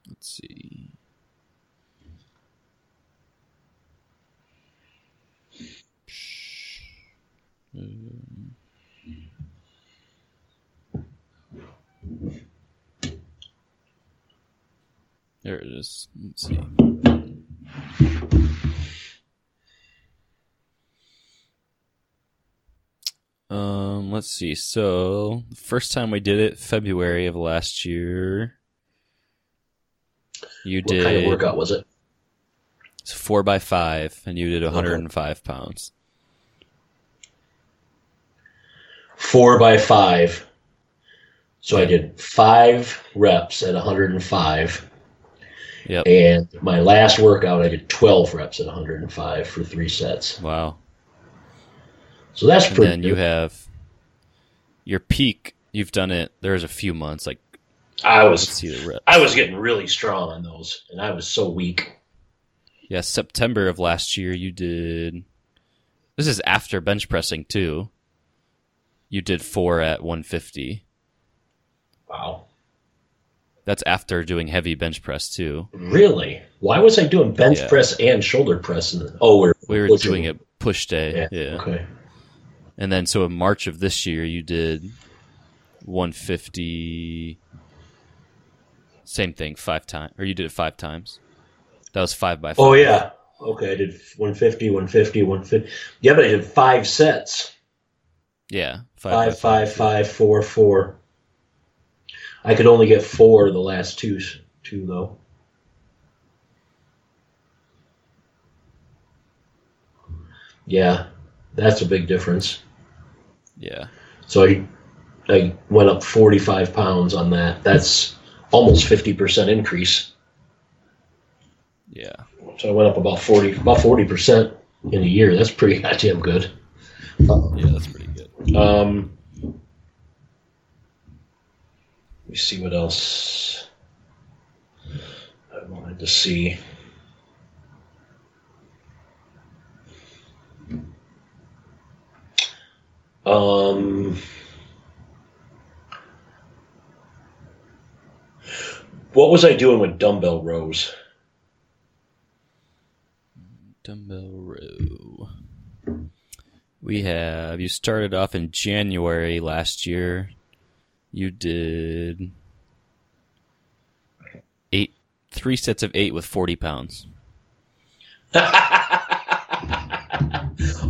Let's see. Um, There it is. Let's see. Um, let's see. So, first time we did it, February of last year. You What did kind of workout was it? it's four by five, and you did 105 pounds. Four by five. So I did five reps at 105. Yep. And my last workout, I did 12 reps at 105 for three sets. Wow. So that's And pretty then good. you have your peak. You've done it. There's a few months. Like I was see the reps. I was getting really strong on those, and I was so weak. Yeah, September of last year, you did. This is after bench pressing too. You did four at 150. Wow. That's after doing heavy bench press too. Really? Why was I doing bench Yeah. press and shoulder press? And oh, we're We were pushing. doing it push day. Yeah. yeah. Okay. And then so in March of this year, you did 150. Same thing, five times, or you did it five times. That was five by oh, five. Oh yeah. Okay, I did 150, 150, 150. Yeah, but I did five sets. yeah, five, Five, five, five, four, four. I could only get four the last two, two though. Yeah, that's a big difference. Yeah, So I, I went up 45 pounds on that. That's almost 50% increase. yeah, So I went up about 40, about 40% in a year. That's pretty [laughs] goddamn good. yeah. That's pretty good. Um, let me see what else I wanted to see. Um, what was I doing with dumbbell rows? Dumbbell row. We have you started off in January last year. You did eight, three sets of eight with 40 pounds. [laughs]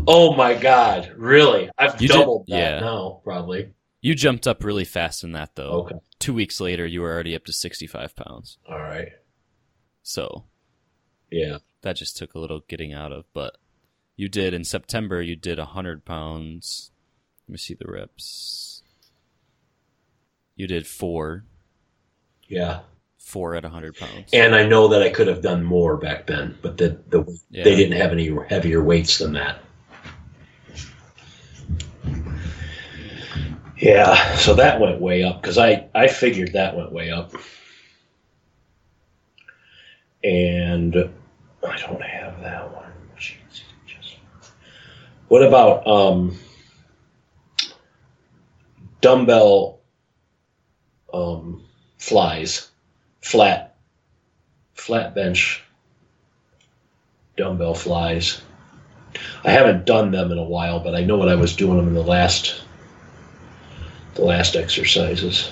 oh my god, really? I've You did- doubled that yeah. now, probably. You jumped up really fast in that, though. Okay. Two weeks later, you were already up to 65 pounds. All right. So Yeah. that just took a little getting out of. But you did in September, you did 100 pounds. Let me see the reps. You did four, Yeah. four at 100 pounds. And I know that I could have done more back then, but the, the Yeah. they didn't have any heavier weights than that. Yeah, so that went way up because I, I figured that went way up. And I don't have that one. Jeez, just- What about um, dumbbell um, flies? Flat flat bench dumbbell flies. I haven't done them in a while, but I know what I was doing them in the last the last exercises.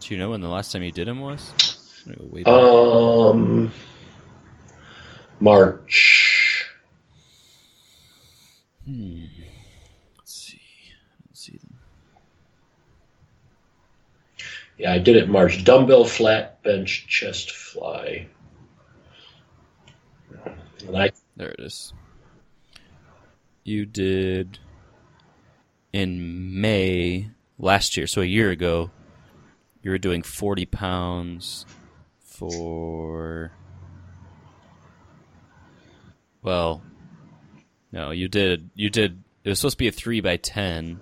Do you know when the last time you did them was? I'm gonna go way back. Um March. Hmm. Let's see. Let's see them. Yeah, I did it March. Dumbbell flat bench chest fly. And I There it is. You did in May last year, so a year ago. You were doing forty pounds for. Well, no, you did. You did. It was supposed to be a three by ten.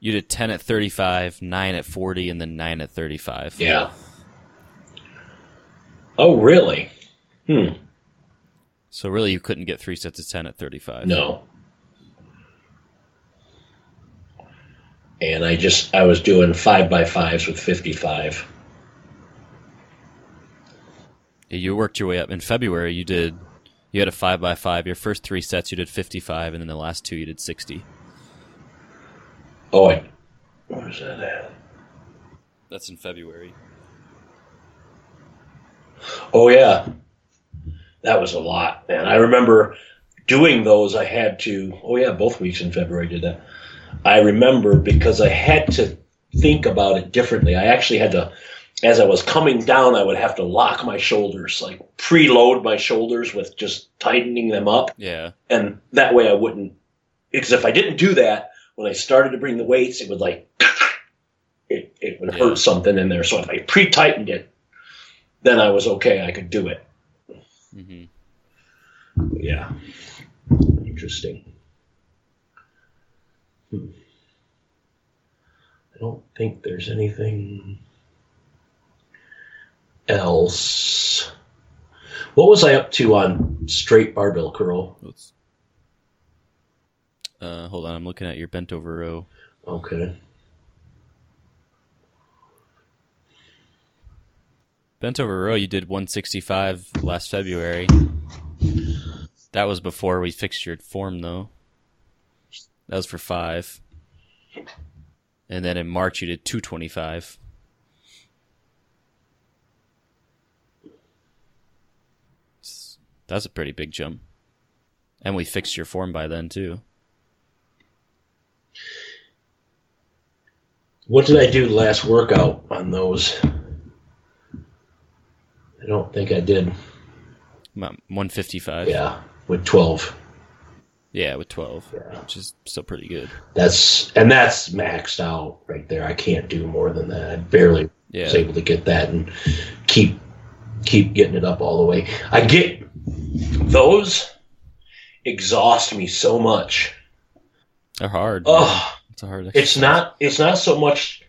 You did ten at thirty-five, nine at forty, and then nine at thirty-five. yeah. Oh really? Hmm. So really, you couldn't get three sets of ten at thirty-five. No. And I just I was doing five by fives with fifty five. You worked your way up. In February, you did. You had a five by five. Your first three sets, you did fifty-five, and then the last two, you did sixty. Oh, I, where's that at? That's in February. Oh yeah, that was a lot, man. I remember doing those. I had to. Oh yeah, both weeks in February I did that. I remember because I had to think about it differently. I actually had to, as I was coming down, I would have to lock my shoulders, like preload my shoulders with just tightening them up. Yeah, and that way I wouldn't because if I didn't do that when I started to bring the weights, it would like [laughs] it, it would Yeah. hurt something in there. So if I pre-tightened it, then I was okay. I could do it. Mm-hmm. Yeah, interesting. Hmm. I don't think there's anything else. What was I up to on straight barbell curl? Uh, hold on, I'm looking at your bent over row. Okay. Bent over row, you did 165 last February. That was before we fixed your form, though. That was for five. And then in March, you did 225. That's a pretty big jump. And we fixed your form by then, too. What did I do last workout on those? I don't think I did. About 155. Yeah, with 12. Yeah, with 12, Yeah. which is still pretty good. That's and that's maxed out right there. I can't do more than that. I barely Yeah. was able to get that and keep keep getting it up all the way. I get those exhaust me so much. They're hard. Oh, It's a hard it's not it's not so much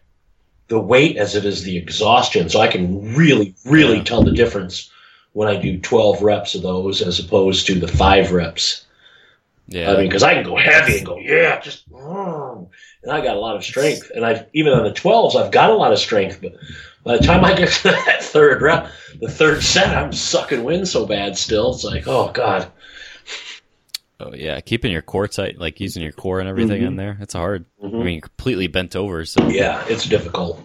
the weight as it is the exhaustion. So I can really really Yeah. tell the difference when I do 12 reps of those as opposed to the 5 reps. Yeah. I mean, because I can go heavy and go, yeah, just, mm, and I got a lot of strength. And I even on the 12s, I've got a lot of strength. But by the time I get to that third round, the third set, I'm sucking wind so bad still. It's like, oh, God. Oh yeah, keeping your core tight, like using your core and everything Mhm. on there. It's hard. I Mhm. mean, you're completely bent over, so Yeah, it's difficult.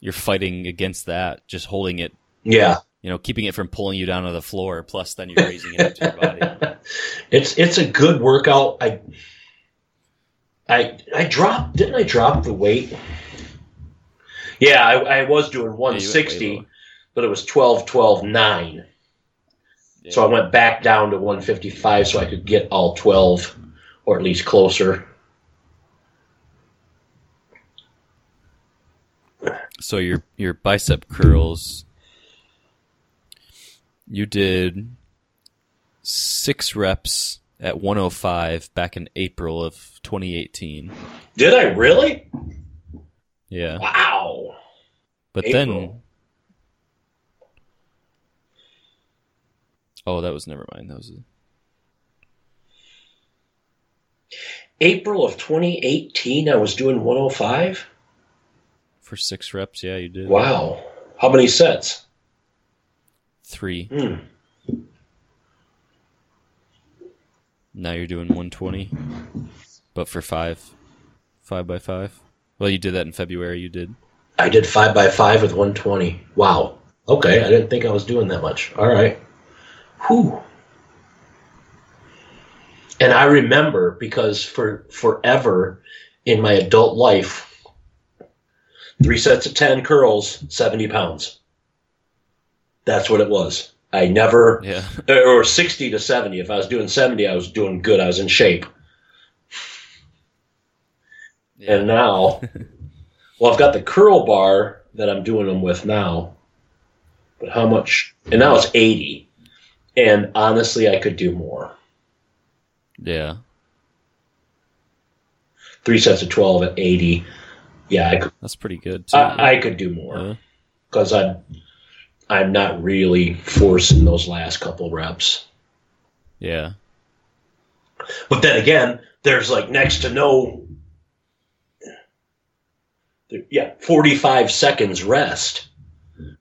you're fighting against that, just holding it, Yeah. you know, keeping it from pulling you down to the floor. Plus, then you're raising it up to your body. [laughs] it's it's a good workout. I I I dropped didn't I drop the weight? Yeah, I, I was doing Yeah, you went way 160, lower. but it was 12 12 9. So I went back down to 155 so I could get all 12 or at least closer. So your your bicep curls, you did six reps at 105 back in April of 2018. Did I really? Yeah, Wow. but April. then oh, that was never mind. That was a, April of 2018 I was doing 105. for six reps. Yeah, you did Wow. How many sets? three. Hmm. Now you're doing 120, but for five, five by five. Well, you did that in February. You did. I did 5 by 5 with 120. Wow. Okay, I didn't think I was doing that much. All right. Whew. And I remember because for forever in my adult life, three sets of 10 curls, 70 pounds. That's what it was. I never, Yeah. or 60 to 70. If I was doing 70, I was doing good. I was in shape. And now, [laughs] well, I've got the curl bar that I'm doing them with now. But how much? And now it's 80. And honestly, I could do more. Yeah. Three sets of 12 at 80. Yeah, I could, That's pretty good too. I, I could do more Yeah. because I'm, I'm not really forcing those last couple reps. yeah. But then again, there's like next to no, yeah, 45 seconds rest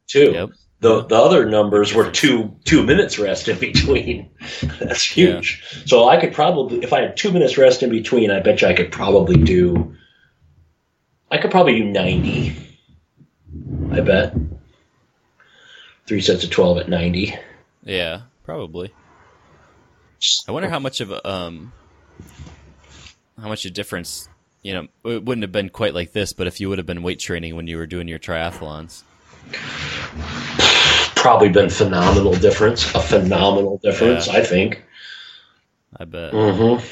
too. Yep. The the other numbers were two two minutes rest in [laughs] between. That's huge. So I could probably, if I had two minutes rest in between, I bet you I could probably do. I could probably do ninety. I bet. Three sets of twelve at ninety. Yeah. Probably. I wonder how much of a um, how much a difference. You know, it wouldn't have been quite like this, but if you would have been weight training when you were doing your triathlons. Probably been phenomenal difference. A phenomenal difference, Yeah. I think. I bet. Mm-hmm.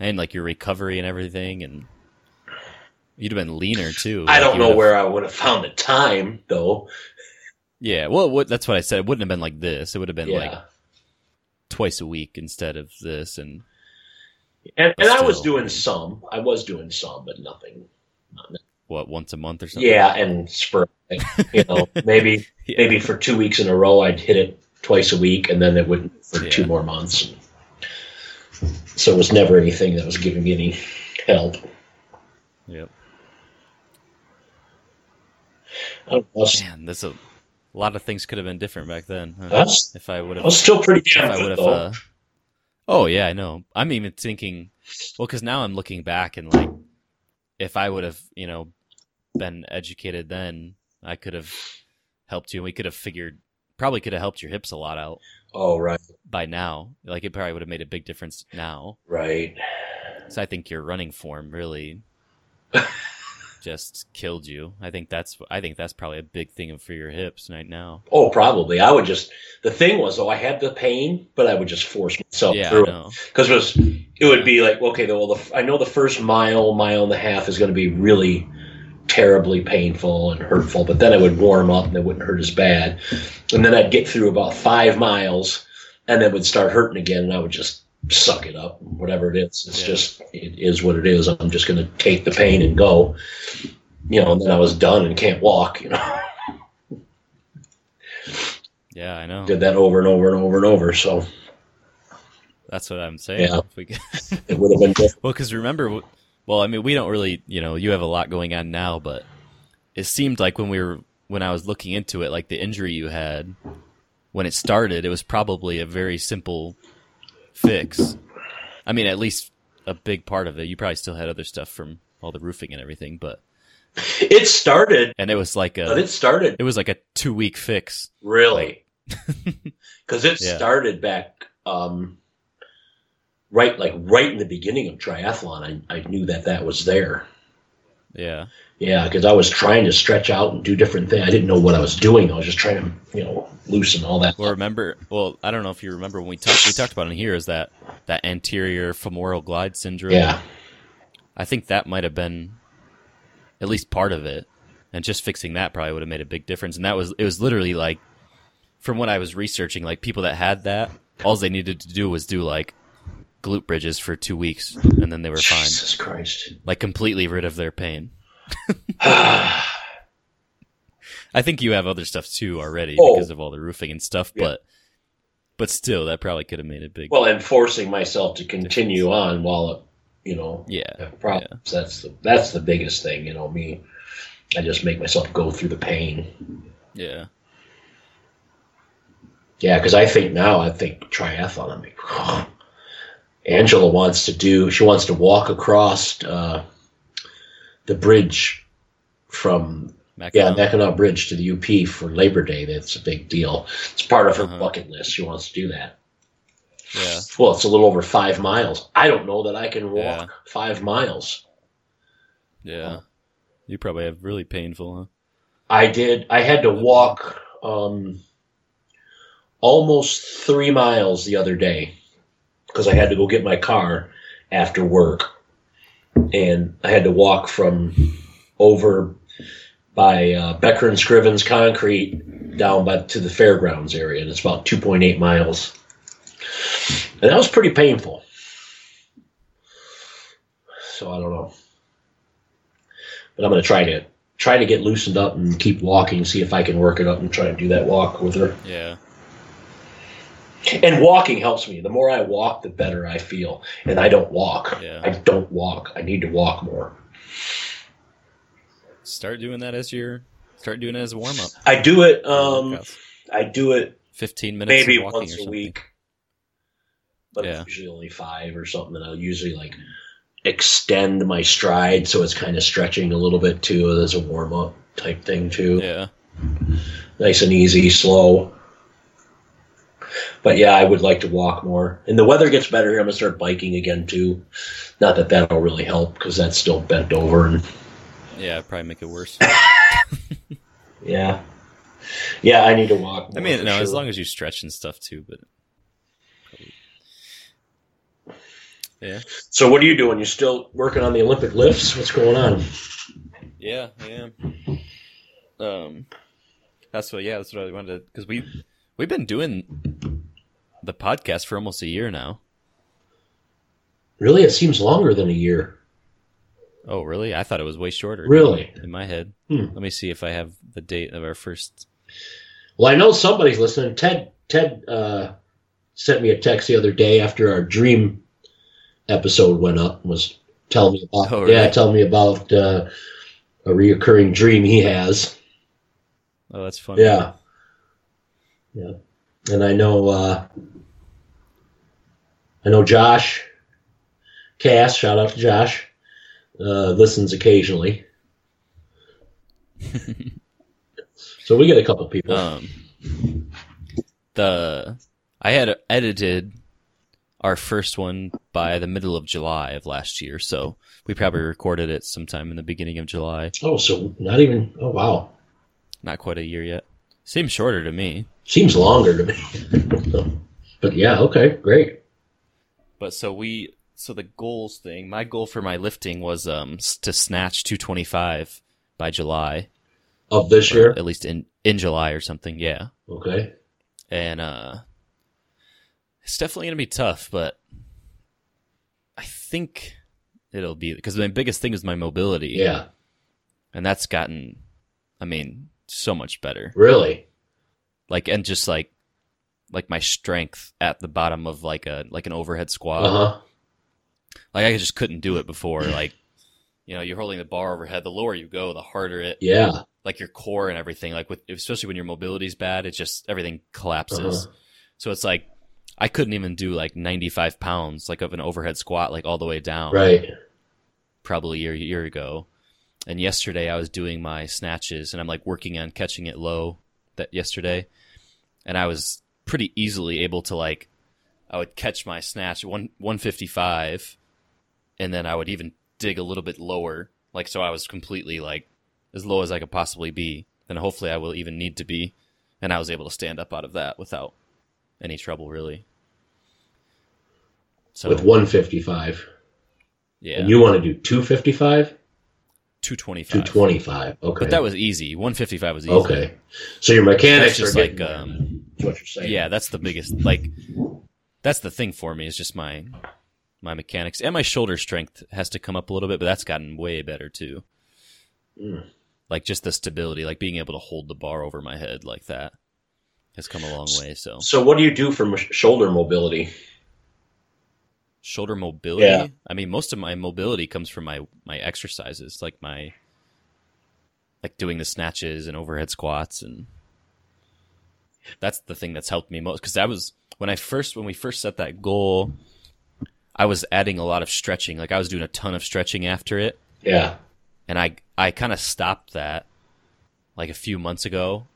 And like your recovery and everything, and you'd have been leaner too. I Like, don't know have- where I would have found the time though. Yeah, well, what, that's what I said. It wouldn't have been like this. It would have been Yeah. like twice a week instead of this. And and, and I was doing some. I was doing some, but nothing. what once a month or something? Yeah, and sporadic. You know, [laughs] maybe Yeah. maybe for two weeks in a row, I'd hit it twice a week, and then it wouldn't for Yeah. two more months. So it was never anything that was giving me any help. Yep. I, don't know, I, was, Man, there's a, a lot of things could have been different back then. huh? If I would have, I was still pretty if damn I would good have. though. Uh, oh yeah, I know. I'm even thinking. Well, because now I'm looking back and like, if I would have, you know, been educated then, I could have helped you. We could have figured, probably could have helped your hips a lot out oh right, by now. Like it probably would have made a big difference now. right. So I think your running form really [laughs] just killed you. I think that's I think that's probably a big thing for your hips right now. Oh, probably. I would just. The thing was, though, I had the pain, but I would just force myself yeah, through it. because it was it would be like okay well the, i know the first mile mile and a half is going to be really terribly painful and hurtful but then it would warm up and it wouldn't hurt as bad and then i'd get through about five miles and then it would start hurting again and i would just suck it up whatever it is it's Yeah. just it is what it is i'm just going to take the pain and go you know and then i was done and can't walk you know [laughs] Yeah, I know. did that over and over and over and over so That's what I'm saying. Yeah. If we could- [laughs] it would have been different well, because remember, well, I mean, we don't really, you know, you have a lot going on now, but it seemed like when we were when I was looking into it, like the injury you had when it started, it was probably a very simple fix. I mean, at least a big part of it. You probably still had other stuff from all the roofing and everything, but It started, and it was like a. but it started it was like a two week fix. really [laughs] because it Yeah. started back um, right, like right in the beginning of triathlon. I, I knew that that was there. Yeah, Yeah, because I was trying to stretch out and do different things. I didn't know what I was doing. I was just trying to, you know, loosen all that. Well, remember? Well, I don't know if you remember when we talked. We talked about it here. Is that that anterior femoral glide syndrome? Yeah, I think that might have been at least part of it, and just fixing that probably would have made a big difference. And that was it was literally like from what I was researching, like people that had that, all they needed to do was do like glute bridges for two weeks, and then they were fine, Jesus Christ. like completely rid of their pain. [sighs] I think you have other stuff too already Oh. because of all the roofing and stuff, Yeah. but but still, that probably could have made a big. well, and forcing myself to continue on while, you know, yeah, problems. That's the that's the biggest thing. You know, me. I just make myself go through the pain. yeah, Yeah, because I think now I think triathlon. I'm like, [sighs] Angela wants to do. She wants to walk across uh, the bridge from yeah Mackinac. Mackinac Bridge to the UP for Labor Day. That's a big deal. It's part of her Uh-huh. bucket list. She wants to do that. yeah. Well, it's a little over five miles. I don't know that I can walk Yeah. five miles. Yeah. You probably have really painful, huh? I did. I had to walk um, almost three miles the other day because I had to go get my car after work, and I had to walk from over by uh, Becker and Scrivens Concrete down by to the fairgrounds area, and it's about two point eight miles, and that was pretty painful. So I don't know, but I'm going to try to try to get loosened up and keep walking, see if I can work it up and try and do that walk with her. Yeah. And walking helps me. The more I walk, the better I feel. And I don't walk. Yeah. I don't walk. I need to walk more. Start doing that as your start doing it as a warm up. I do it. Um, I do it Fifteen minutes maybe once a week, but Yeah. it's usually only five or something. And I'll usually like extend my stride so it's kind of stretching a little bit too as a warm up type thing too. Yeah. nice and easy, slow. But yeah, I would like to walk more. And the weather gets better here. I'm gonna start biking again too. Not that that'll really help because that's still bent over and Yeah, probably make it worse. [laughs] yeah, yeah. I need to walk. I mean, no, as long as you stretch and stuff too, but Yeah. So what are you doing? You still working on the Olympic lifts? What's going on? Yeah, I am. Um, that's what. Yeah, that's what I wanted. Because we we've been doing the podcast for almost a year now. Really, it seems longer than a year. Oh, really? I thought it was way shorter. Really? In my head. Hmm. Let me see if I have the date of our first. Well, I know somebody's listening. Ted Ted uh, sent me a text the other day after our dream episode went up. and Was telling me about Oh, really? yeah, telling me about uh, a reoccurring dream he has. Oh, that's funny. Yeah, yeah, and I know uh, I know Josh Cass. Shout out to Josh. Uh, listens occasionally. [laughs] so we get a couple people. Um, the I had edited our first one by the middle of July of last year, so we probably recorded it sometime in the beginning of July. Oh, so not even. Oh, wow. Not quite a year yet. Seems shorter to me. Seems longer to me. [laughs] but yeah, okay, great. But so we so the goals thing, my goal for my lifting was um to snatch 225 by July, Of this year, at least in in July or something, yeah. okay. And uh it's definitely going to be tough, but I think it'll be because my biggest thing is my mobility. Yeah, And that's gotten I mean, so much better. really. Like and just like like my strength at the bottom of like a like an overhead squat. Uh huh. Like I just couldn't do it before. Like, you know, you're holding the bar overhead. The lower you go, the harder it. Yeah. Like your core and everything. Like with especially when your mobility's bad, it just everything collapses. Uh-huh. So it's like I couldn't even do like 95 pounds like of an overhead squat like all the way down. Right. Probably a year, year ago. And yesterday I was doing my snatches and I'm like working on catching it low that yesterday. And I was pretty easily able to like I would catch my snatch one 155 and then I would even dig a little bit lower. Like so I was completely like as low as I could possibly be. Then hopefully I will even need to be. And I was able to stand up out of that without any trouble really. So With 155. yeah, And you want to do 255? 225. 225. Okay. But that was easy. 155 was easy. Okay. So your That's mechanics just are like getting, um That's what you're saying. yeah, that's the biggest like that's the thing for me is just my my mechanics and my shoulder strength has to come up a little bit, but that's gotten way better too. Mm. Like just the stability, like being able to hold the bar over my head like that has come a long way. So So what do you do for m- shoulder mobility? shoulder mobility. Yeah. I mean, most of my mobility comes from my my exercises, like my like doing the snatches and overhead squats, and that's the thing that's helped me most. Because I was when I first when we first set that goal, I was adding a lot of stretching. Like I was doing a ton of stretching after it, Yeah. and I I kind of stopped that like a few months ago,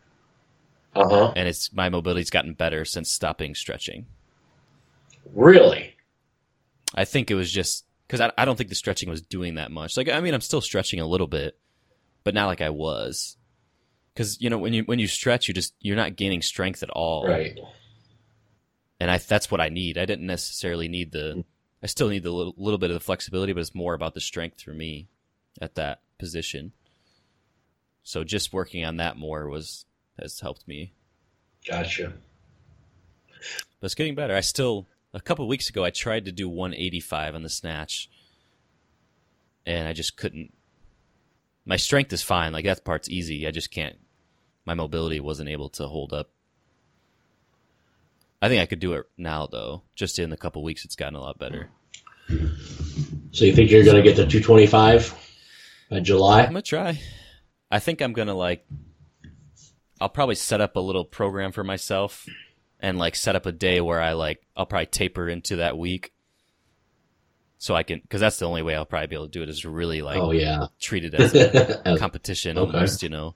Uh huh. and it's my mobility's gotten better since stopping stretching. Really? I think it was just because I, I don't think the stretching was doing that much. Like, I mean, I'm still stretching a little bit, but not like I was. Because you know, when you when you stretch, you just you're not gaining strength at all, Right. and I that's what I need. I didn't necessarily need the. I still need the little, little bit of the flexibility, but it's more about the strength for me at that position. So just working on that more was has helped me Gotcha. but it's getting better. I still a couple weeks ago I tried to do 185 on the snatch, and I just couldn't. My strength is fine, like that part's easy. I just can't. My mobility wasn't able to hold up. I think I could do it now though. Just in a couple weeks, it's gotten a lot better. So you think you're going to get to 225 by July? I'm gonna try. I think I'm gonna like. I'll probably set up a little program for myself, and like set up a day where I like I'll probably taper into that week, so I can because that's the only way I'll probably be able to do it is really like oh yeah. treat it as a [laughs] competition Okay. almost, you know.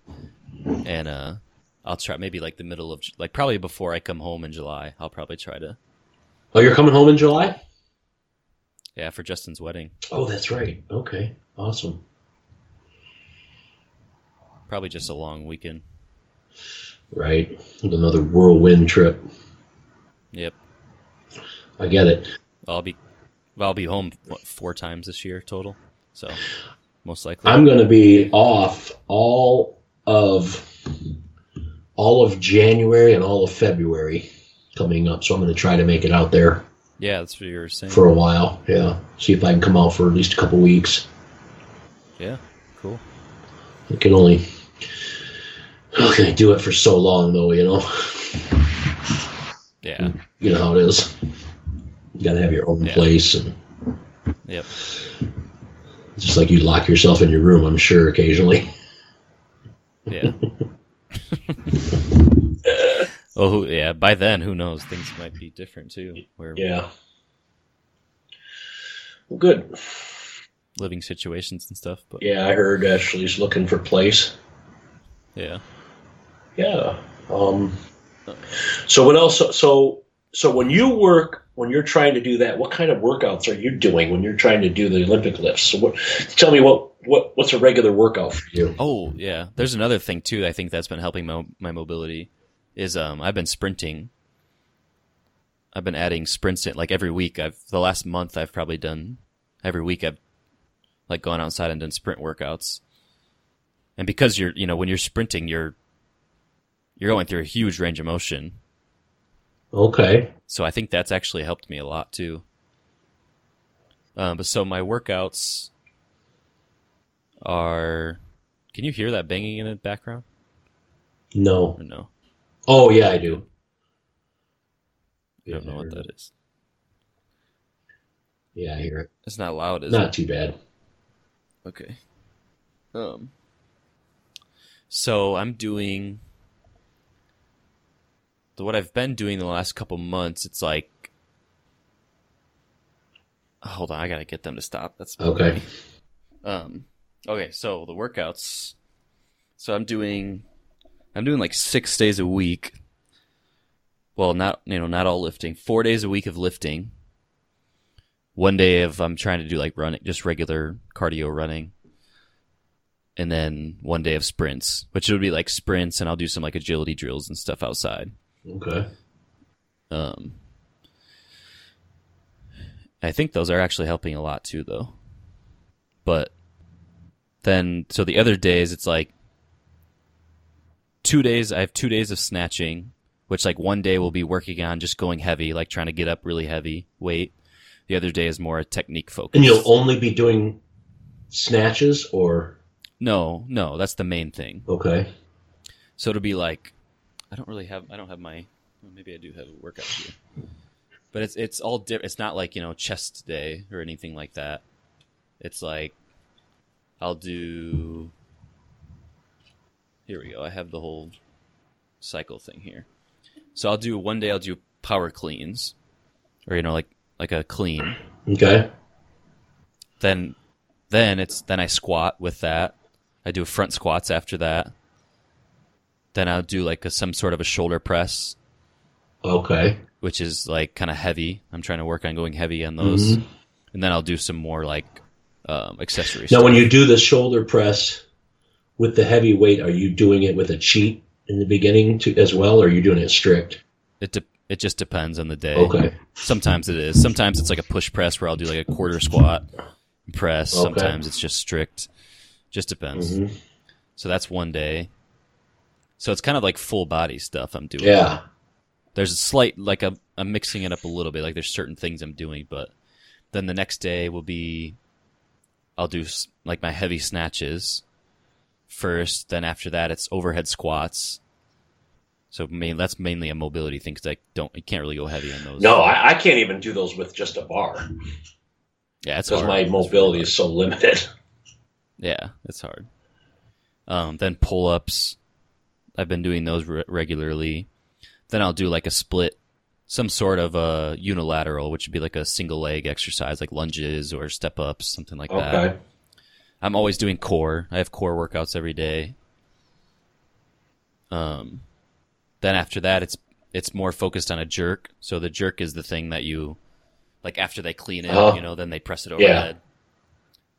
And uh, I'll try maybe like the middle of like probably before I come home in July. I'll probably try to oh, you're coming home in July? yeah for Justin's wedding. Oh, that's right. Okay. Awesome. Probably just a long weekend. Right. Another whirlwind trip. Yep. I get it. I'll be well, I'll be home what, four times this year total. So most likely. I'm going to be off all of all of January and all of February coming up, so I'm going to try to make it out there yeah, that's what you were saying. for a while. Yeah, see if I can come out for at least a couple weeks. yeah, cool. I can only how can I do it for so long though? You know, Yeah, you know how it is. You got to have your own Yeah. place, and yep. just like you lock yourself in your room, I'm sure occasionally. Yeah. [laughs] oh, yeah. By then, who knows? Things might be different too. Where Yeah. Well, good. living situations and stuff. But Yeah, I heard Ashley's looking for place. yeah. Yeah. Um, so what else? So so when you work, when you're trying to do that, what kind of workouts are you doing when you're trying to do the Olympic lifts? So what? Tell me what what what's a regular workout for you? Oh, yeah. There's another thing too. I think that's been helping my my mobility. Is um I've been sprinting. I've been adding sprints in like every week. I've the last month I've probably done every week I've like gone outside and done sprint workouts. And because you're you know when you're sprinting you're you're going through a huge range of motion. Okay. So I think that's actually helped me a lot too. Um, but so my workouts are. Can you hear that banging in the background No. or no? Oh yeah, I do. I don't know what that is. Yeah, I hear it. It's not loud, is Not it? too bad. Okay. Um. So I'm doing the what I've been doing the last couple months. It's like hold on, I gotta get them to stop. That's Okay. Um, okay, so the workouts. So I'm doing, I'm doing like six days a week. Well, not you know not all lifting. Four days a week of lifting. One day of I'm trying to do like running, just regular cardio running. And then one day of sprints, which would be like sprints, and I'll do some like agility drills and stuff outside. Okay. Um, I think those are actually helping a lot too, though. But then, so the other days, it's like two days. I have two days of snatching, which like one day will be working on just going heavy, like trying to get up really heavy weight. The other day is more a technique focused. And you'll only be doing snatches or no, no, that's the main thing. okay. So it'll be like, I don't really have, I don't have my, well, maybe I do have a workout here, but it's it's all different. It's not like you know chest day or anything like that. It's like I'll do. Here we go. I have the whole cycle thing here. So I'll do one day. I'll do power cleans, or you know, like like a clean. Okay. Then, then it's then I squat with that. I do front squats after that. Then I'll do like a, some sort of a shoulder press, Okay. which is like kind of heavy. I'm trying to work on going heavy on those, Mhm. and then I'll do some more like um, accessory. Now, stuff. when you do the shoulder press with the heavy weight, are you doing it with a cheat in the beginning to, as well, or are you doing it strict? it de- it just depends on the day. Okay. Sometimes it is. Sometimes it's like a push press where I'll do like a quarter squat press. Okay. Sometimes it's just strict. Just depends. hmm So that's one day. So it's kind of like full body stuff I'm doing. Yeah. there's a slight like I'm, I'm mixing it up a little bit like there's certain things i'm doing but then the next day will be i'll do like my heavy snatches first then after that it's overhead squats. So main, that's mainly a mobility thing because i don't you can't really go heavy on those. No, I, I can't even do those with just a bar. Yeah it's because my It's really mobility is so limited. yeah it's hard. Um, then pull-ups i've been doing those re- regularly then i'll do like a split some sort of a unilateral which would be like a single leg exercise like lunges or step ups something like that i'm always doing core i have core workouts every day um then after that it's it's more focused on a jerk so the jerk is the thing that you like after they clean it Uh-huh. you know then they press it Yeah. overhead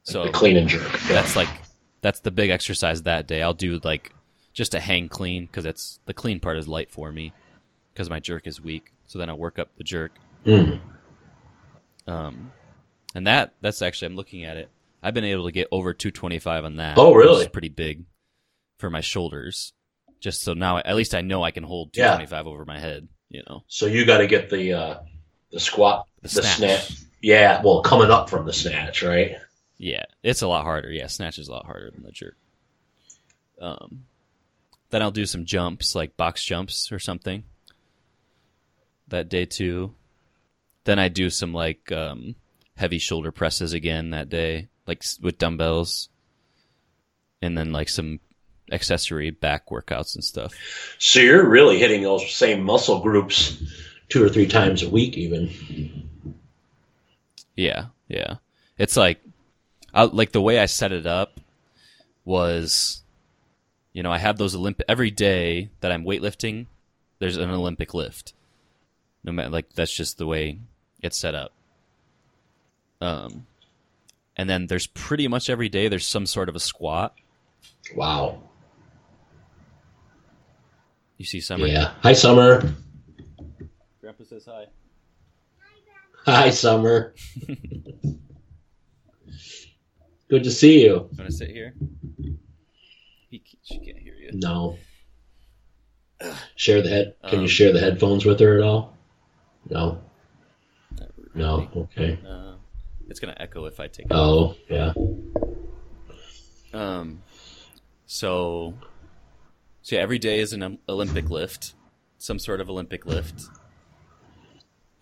so the clean and jerk. Yeah. that's like that's the big exercise that day. I'll do like just to hang clean because it's the clean part is light for me because my jerk is weak. So then I'll work up the jerk. Mm. Um, and that that's actually I'm looking at it. I've been able to get over 225 on that. Oh, really? pretty big for my shoulders. Just so now at least I know I can hold Yeah. 225 over my head. You know So you got to get the uh, the squat, the, the snatch. snatch. Yeah, well, coming up from the snatch, right? Yeah, it's a lot harder. Yeah, snatch is a lot harder than the jerk. Um, then I'll do some jumps, like box jumps or something. That day too. Then I do some like um, heavy shoulder presses again that day, like with dumbbells, and then like some accessory back workouts and stuff. So you're really hitting those same muscle groups two or three times a week, even. Yeah, yeah. It's like, I, like the way I set it up was, you know, I have those Olympic every day that I'm weightlifting. There's an Olympic lift. No matter like that's just the way it's set up. Um, and then there's pretty much every day there's some sort of a squat. Wow. You see Summer. Yeah. Hi, Summer. Grandpa says hi. Hi, Summer. [laughs] Good to see you. Want to sit here? He, she can't hear you. No. Share the head. Can Um, you share the headphones with her at all? No. Not No. Okay. Uh, it's gonna echo if I take it. Oh, yeah. Um, so, so yeah, every day is an Olympic lift, some sort of Olympic lift,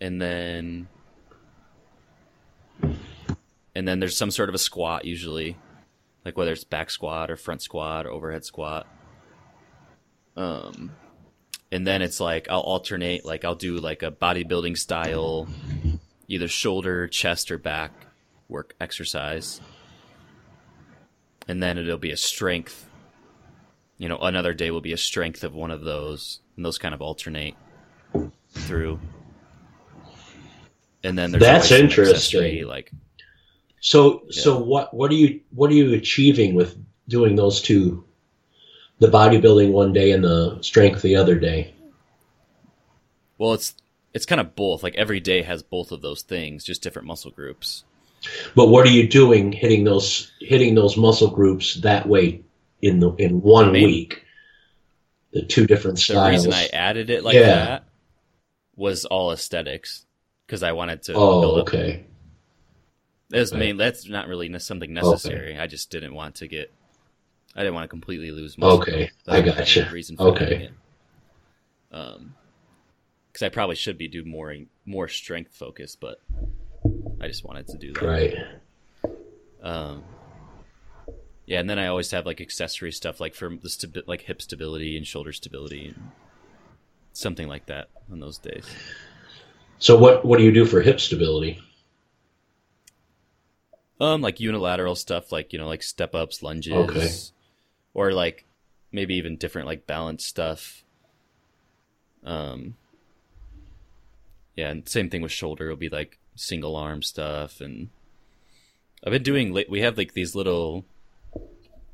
and then, and then there's some sort of a squat usually, like whether it's back squat or front squat or overhead squat. Um, and then it's like I'll alternate, like I'll do like a bodybuilding style, either shoulder, chest, or back work exercise. And then it'll be a strength. You know, another day will be a strength of one of those, and those kind of alternate through. And then there's That's interesting. like So so what what are you what are you achieving with doing those two? The bodybuilding one day and the strength the other day. Well, it's it's kind of both. Like every day has both of those things, just different muscle groups. But what are you doing hitting those hitting those muscle groups that way in the in one Main- week? The two different The styles. reason I added it like Yeah. that was all aesthetics because I wanted to oh, okay. That's Right. That's not really something necessary. I just didn't want to get. I didn't want to completely lose muscle. Okay, I got gotcha. main Reason for Okay. it. Um, because I probably should be do more more strength focus, but I just wanted to do that. Right. Um, yeah, and then I always have like accessory stuff, like for the stabi- like hip stability and shoulder stability, and something like that on those days. So what what do you do for hip stability? Um, like unilateral stuff, like you know, like step ups, lunges, Okay. or like maybe even different like balance stuff. Um, yeah, and same thing with shoulder. It'll be like single arm stuff, and I've been doing. We have like these little.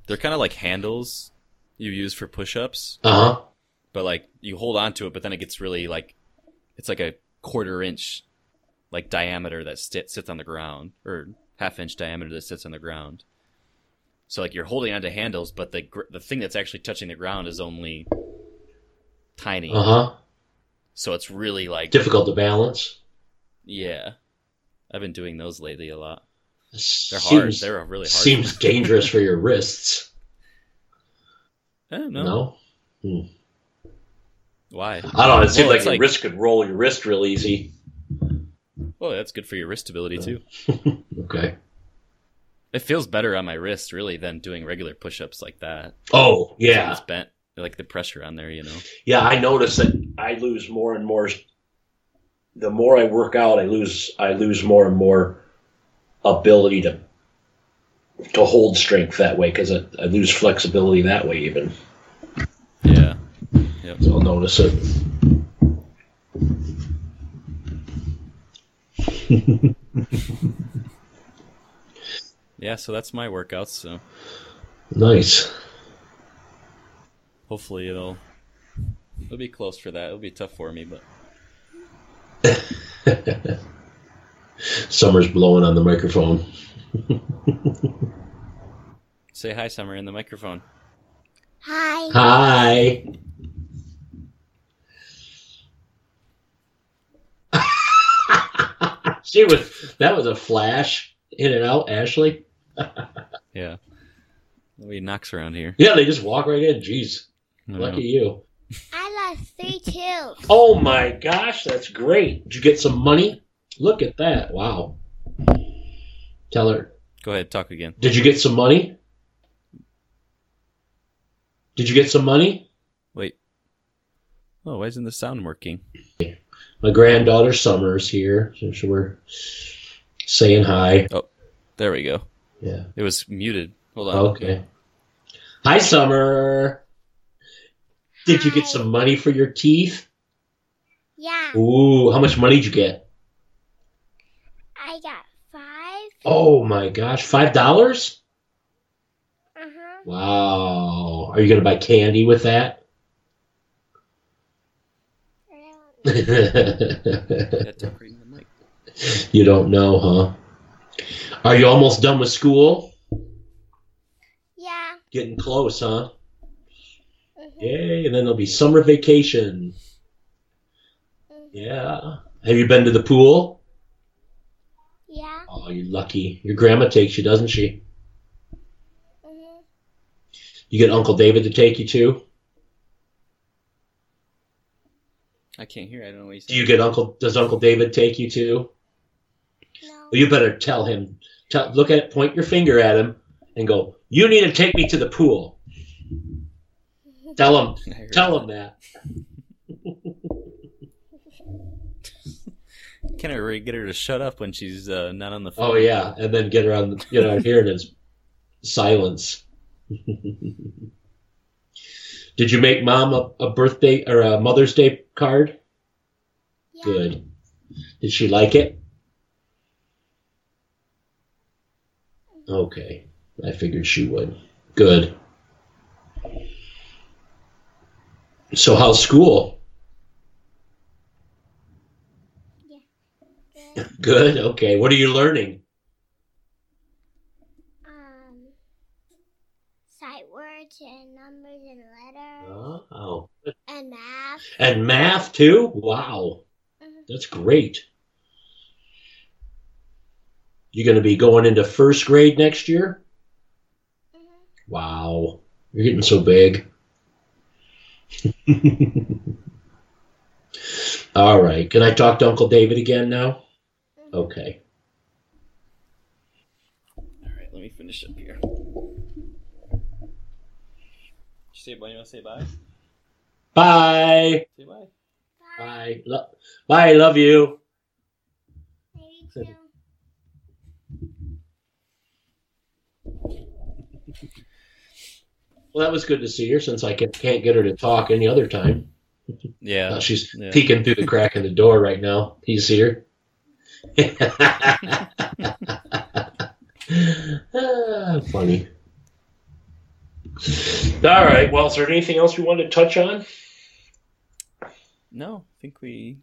They're kind of like handles you use for push ups, Uh huh. but like you hold on to it, but then it gets really like, it's like a quarter inch, like diameter that sit, sits on the ground, or half inch diameter that sits on the ground. So like you're holding onto handles, but the gr- the thing that's actually touching the ground is only tiny. Uh huh. So it's really like Difficult to balance. yeah. I've been doing those lately a lot. They're Seems, hard. They're really hard. Seems [laughs] dangerous for your wrists. I don't know No. Hmm. why. I don't know. It seems Well, like your like- wrist could roll your wrist real easy. Well, that's good for your wrist stability too. [laughs] Okay. It feels better on my wrist really than doing regular push-ups like that. Oh yeah, it's bent, like the pressure on there, you know. yeah. I notice that I lose more and more. The more I work out, I lose. I lose more and more ability to to hold strength that way because I, I lose flexibility that way. Even Yeah. so, I'll notice it. [laughs] Yeah, so that's my workouts, so Nice. hopefully it'll it'll be close for that. It'll be tough for me, but [laughs] Summer's blowing on the microphone. [laughs] say hi Summer in the microphone. Hi. Hi. She was. That was a flash in and out, Ashley. [laughs] Yeah. We knocks around here. Yeah, they just walk right in. Jeez, I know. lucky you. I lost three too. Oh my gosh, that's great. Did you get some money? Look at that. Wow. Tell her. Go ahead, talk again. Did you get some money? Did you get some money? Wait. Oh, why isn't the sound working? My granddaughter Summer's here, so so we're saying hi. Oh, there we go. Yeah. It was muted. Hold on. Okay. Hi, Summer. Did you get some money for your teeth? Yeah, Ooh, how much money did you get? I got five. Oh my gosh, five dollars? Uh huh. Wow. Are you gonna buy candy with that? Yeah, talk right in the mic. [laughs] you don't know, huh? Are you almost done with school? Yeah. Getting close, huh? mhm, Yay, and then there'll be summer vacation. mhm. Yeah. Have you been to the pool? Yeah. Oh, you're lucky. Your grandma takes you, doesn't she? mhm. You get Uncle David to take you too? I can't hear. I don't know what he's Do you get Uncle does Uncle David take you too? No. Well, you better tell him. Tell, look at point your finger at him and go, "You need to take me to the pool." Tell him. [laughs] Tell that. him that. [laughs] Can I really get her to shut up when she's uh, not on the phone? Oh yeah, and then get around, you know, hearing his silence. [laughs] Did you make mom a, a birthday or a Mother's Day card? Yeah. Good. Did she like it? Okay, I figured she would. Good. So how's school? Yeah. Good. [laughs] Good. Okay. What are you learning? Um, sight words and numbers and letters Oh, and math. and math too. Wow. Mhm. That's great. You're going to be going into first grade next year? Mhm. Wow. You're getting so big. [laughs] All right. Can I talk to Uncle David again now? Okay. All right, let me finish up here. Say bye. You want to say bye? Bye. Say bye. Bye. Bye. Lo- Bye. Love you. Maybe two. [laughs] Well, that was good to see her since I can, can't get her to talk any other time. Yeah. Uh, she's Yeah. peeking through the crack in the door right now. He's here. Ah, funny. All right. Well, is there anything else we wanted to touch on? No, I think we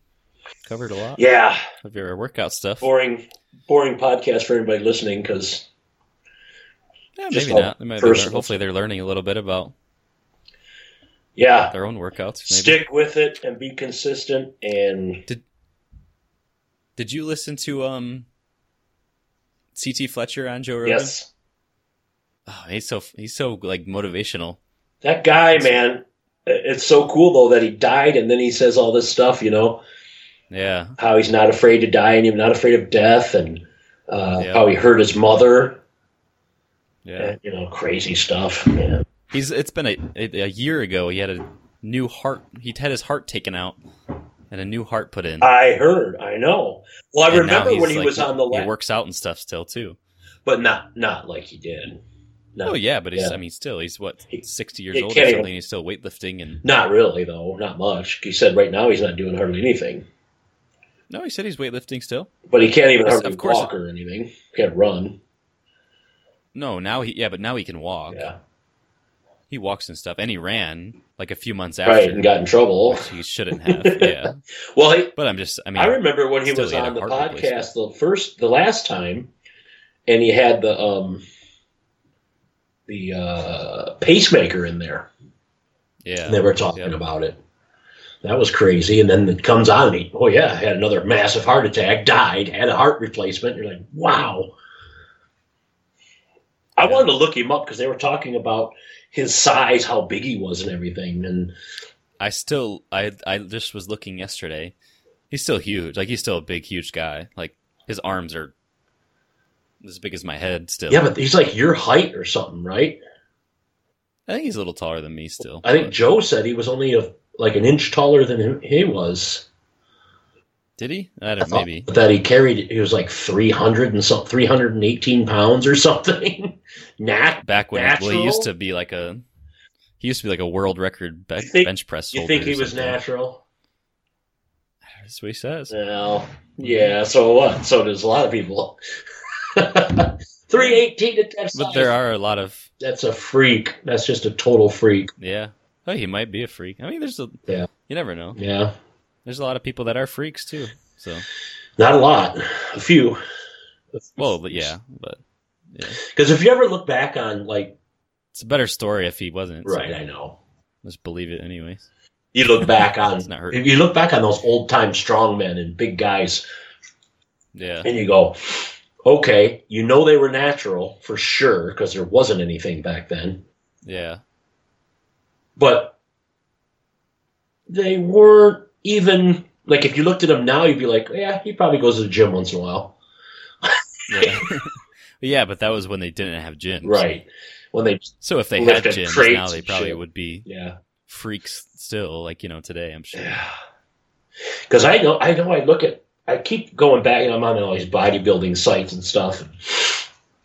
covered a lot Yeah. of your workout stuff. Boring, boring podcast for anybody listening because Yeah, maybe not. They personal hopefully, they're learning a little bit about yeah, their own workouts. Maybe. stick with it and be consistent. And Did did you listen to um, CT Fletcher on Joe Rogan? yes, Oh, he's so he's so like motivational. that guy, man. It's so cool though that he died and then he says all this stuff. You know. Yeah, how he's not afraid to die and he's not afraid of death and uh, Yeah. how he hurt his mother yeah. and, you know crazy stuff man. He's it's been a, a year ago. He had a new heart. He had his heart taken out and a new heart put in. i heard i know well i And remember when he like, was on the He works out and stuff still too. but not not like he did no, Oh yeah, but he's Yeah. I mean still he's what He- sixty years he old or something. even- He's still weightlifting and not really though not much he said right now he's not doing hardly anything no, he said he's weightlifting still. but he can't even hardly walk or anything can't run No, now he yeah, but now he can walk. yeah He walks and stuff, and he ran like a few months right after. and got in trouble he shouldn't have. [laughs] yeah, well he, but I'm just I mean I remember when he was on the podcast the first, the last time, and he had the um, the uh, pacemaker in there, yeah and they were talking Yep. about it. That was crazy, and then it comes on me. Oh yeah, had another massive heart attack, died, had a heart replacement. You're like, wow. I Yeah. wanted to look him up because they were talking about his size, how big he was, and everything. And I still I I just was looking yesterday. He's still huge. Like he's still a big, huge guy. Like his arms are as big as my head still. yeah, but he's like your height or something, right? I think he's a little taller than me still. I think but- Joe said he was only a, like an inch taller than he was. did he? I I don't thought maybe. that he carried. He was like three hundred and some, three hundred and eighteen pounds or [laughs] something. Nat, Back when well, he used to be like a he used to be like a world record be- think- bench press. you think he was natural? That's what he says. Well, yeah. So what? So does a lot of people. Three eighteen at that But there are a lot of That's a freak. That's just a total freak. yeah. Oh, he might be a freak. I mean, there's a Yeah. You never know. Yeah, There's a lot of people that are freaks too. So not a lot. A few. well, but yeah, but yeah, Because if you ever look back on like, it's a better story if he wasn't. so right, I know. Let's believe it anyways. You look back on It's not hurt. if you look back on those old time strong men and big guys, Yeah. and you go, okay, you know they were natural for sure because there wasn't anything back then, Yeah. but they weren't even like if you looked at them now, you'd be like, yeah, he probably goes to the gym once in a while, Yeah. [laughs] yeah, but that was when they didn't have gyms. right? When they, So if they had gyms now, they probably shit. would be yeah, freaks still, like you know today. I'm sure. yeah. Because I know, I know, I look at I keep going back. And I'm on all these bodybuilding sites and stuff, and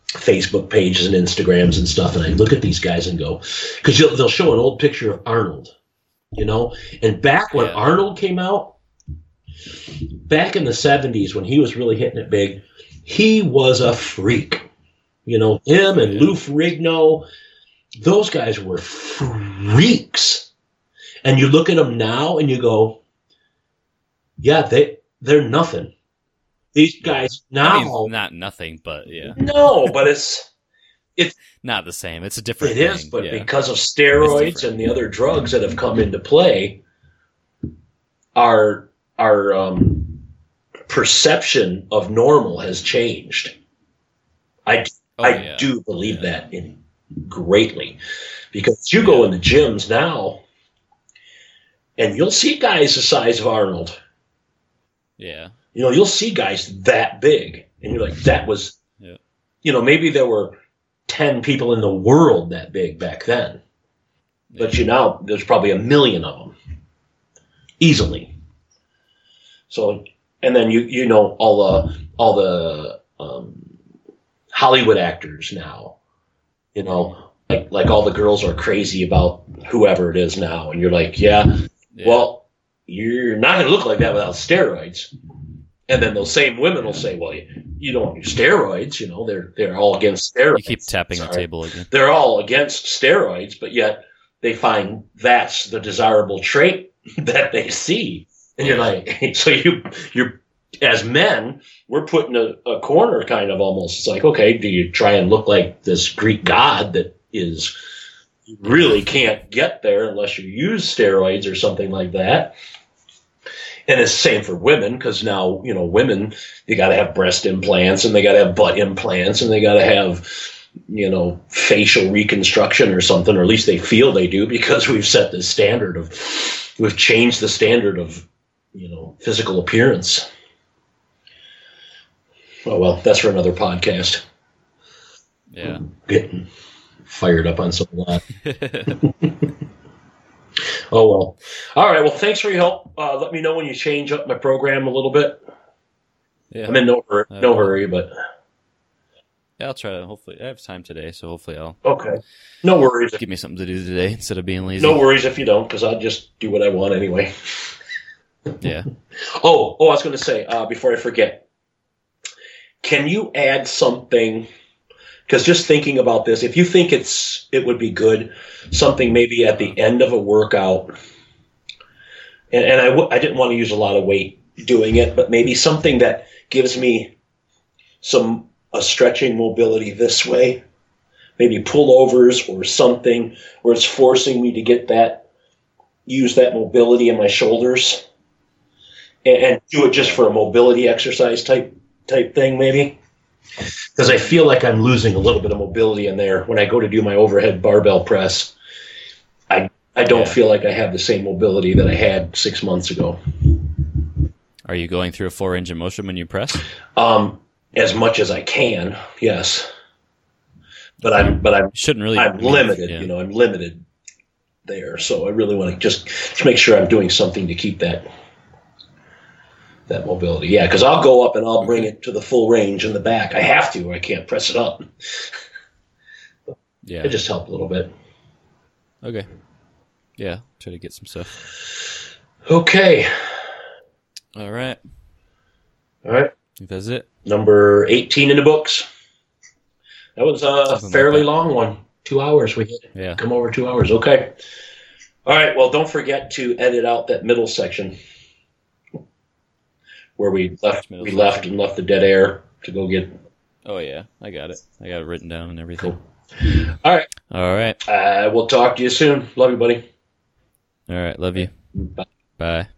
Facebook pages and Instagrams and stuff, and I look at these guys and go, because they'll show an old picture of Arnold, you know, and back when Yeah. Arnold came out, back in the '70s when he was really hitting it big, he was a freak. You know, him and. Lou Ferrigno, those guys were freaks. And you look at them now and you go, yeah, they they're nothing. These guys now, I mean, not nothing, but yeah, no, but it's it's not the same. It's a different. it is. But yeah. because of steroids and the other drugs that have come into play, our our um, perception of normal has changed. I Oh, I yeah. do believe Yeah. that in greatly because you go in the gyms now and you'll see guys the size of Arnold. Yeah, You know, you'll see guys that big and you're like, that was, Yeah. you know, maybe there were 10 people in the world that big back then, but you now there's probably a million of them easily. So, and then you, you know, all the, all the, um, Hollywood actors now, you know, like like all the girls are crazy about whoever it is now, and you're like, yeah, Yeah. well, you're not going to look like that without steroids. And then those same women will say, well, you, you don't do steroids, you know, they're they're all against steroids. you keep tapping the table again. They're all against steroids, but yet they find that's the desirable trait [laughs] that they see. And you're like, [laughs] so you you're as men, we're put in a, a corner kind of almost. It's like, okay, do you try and look like this Greek god that is you really can't get there unless you use steroids or something like that. And it's the same for women because now, you know, women, you got to have breast implants and they got to have butt implants and they got to have, you know, facial reconstruction or something, or at least they feel they do because [laughs] we've set the standard of, we've changed the standard of, you know, physical appearance. Oh, well, that's for another podcast. Yeah. Getting fired up on some lot. [laughs] Oh well. All right. Well, thanks for your help. Uh, let me know when you change up my program a little bit. yeah. I'm in no hurry, no hurry, but Yeah, I'll try to. Hopefully, I have time today, so hopefully I'll okay. No worries. give me something to do today instead of being lazy. No worries if you don't, because I'll just do what I want anyway. Yeah. [laughs] Oh, oh, I was going to say uh, before I forget. Can you add something? Because just thinking about this, if you think it's it would be good, something maybe at the end of a workout, and, and I w- I didn't want to use a lot of weight doing it, but maybe something that gives me some a stretching mobility this way, maybe pullovers or something where it's forcing me to get that use that mobility in my shoulders and, and do it just for a mobility exercise type type thing maybe because I feel like I'm losing a little bit of mobility in there when I go to do my overhead barbell press. I I don't Yeah. feel like I have the same mobility that I had six months ago. Are you going through a four range of motion when you press? Um, as much as I can, yes, but I'm but I'm shouldn't really. I'm limited. Yeah. You know, I'm limited there. So I really want to just to make sure I'm doing something to keep that that mobility. Yeah, because I'll go up and I'll bring it to the full range in the back. I have to. or I can't press it up. [laughs] Yeah. It just helped a little bit. Okay. Yeah. Try to get some stuff. Okay. All right. All right. That's it. Number 18 in the books. That was a Something fairly that. long one. Two hours. We hit. Yeah. Come over two hours. Okay. All right. Well, don't forget to edit out that middle section where we left. We left and left the dead air to go get. Oh yeah, I got it. I got it written down and everything. All right. All right. Uh, we'll talk to you soon. Love you, buddy. All right. Love you. Bye. Bye.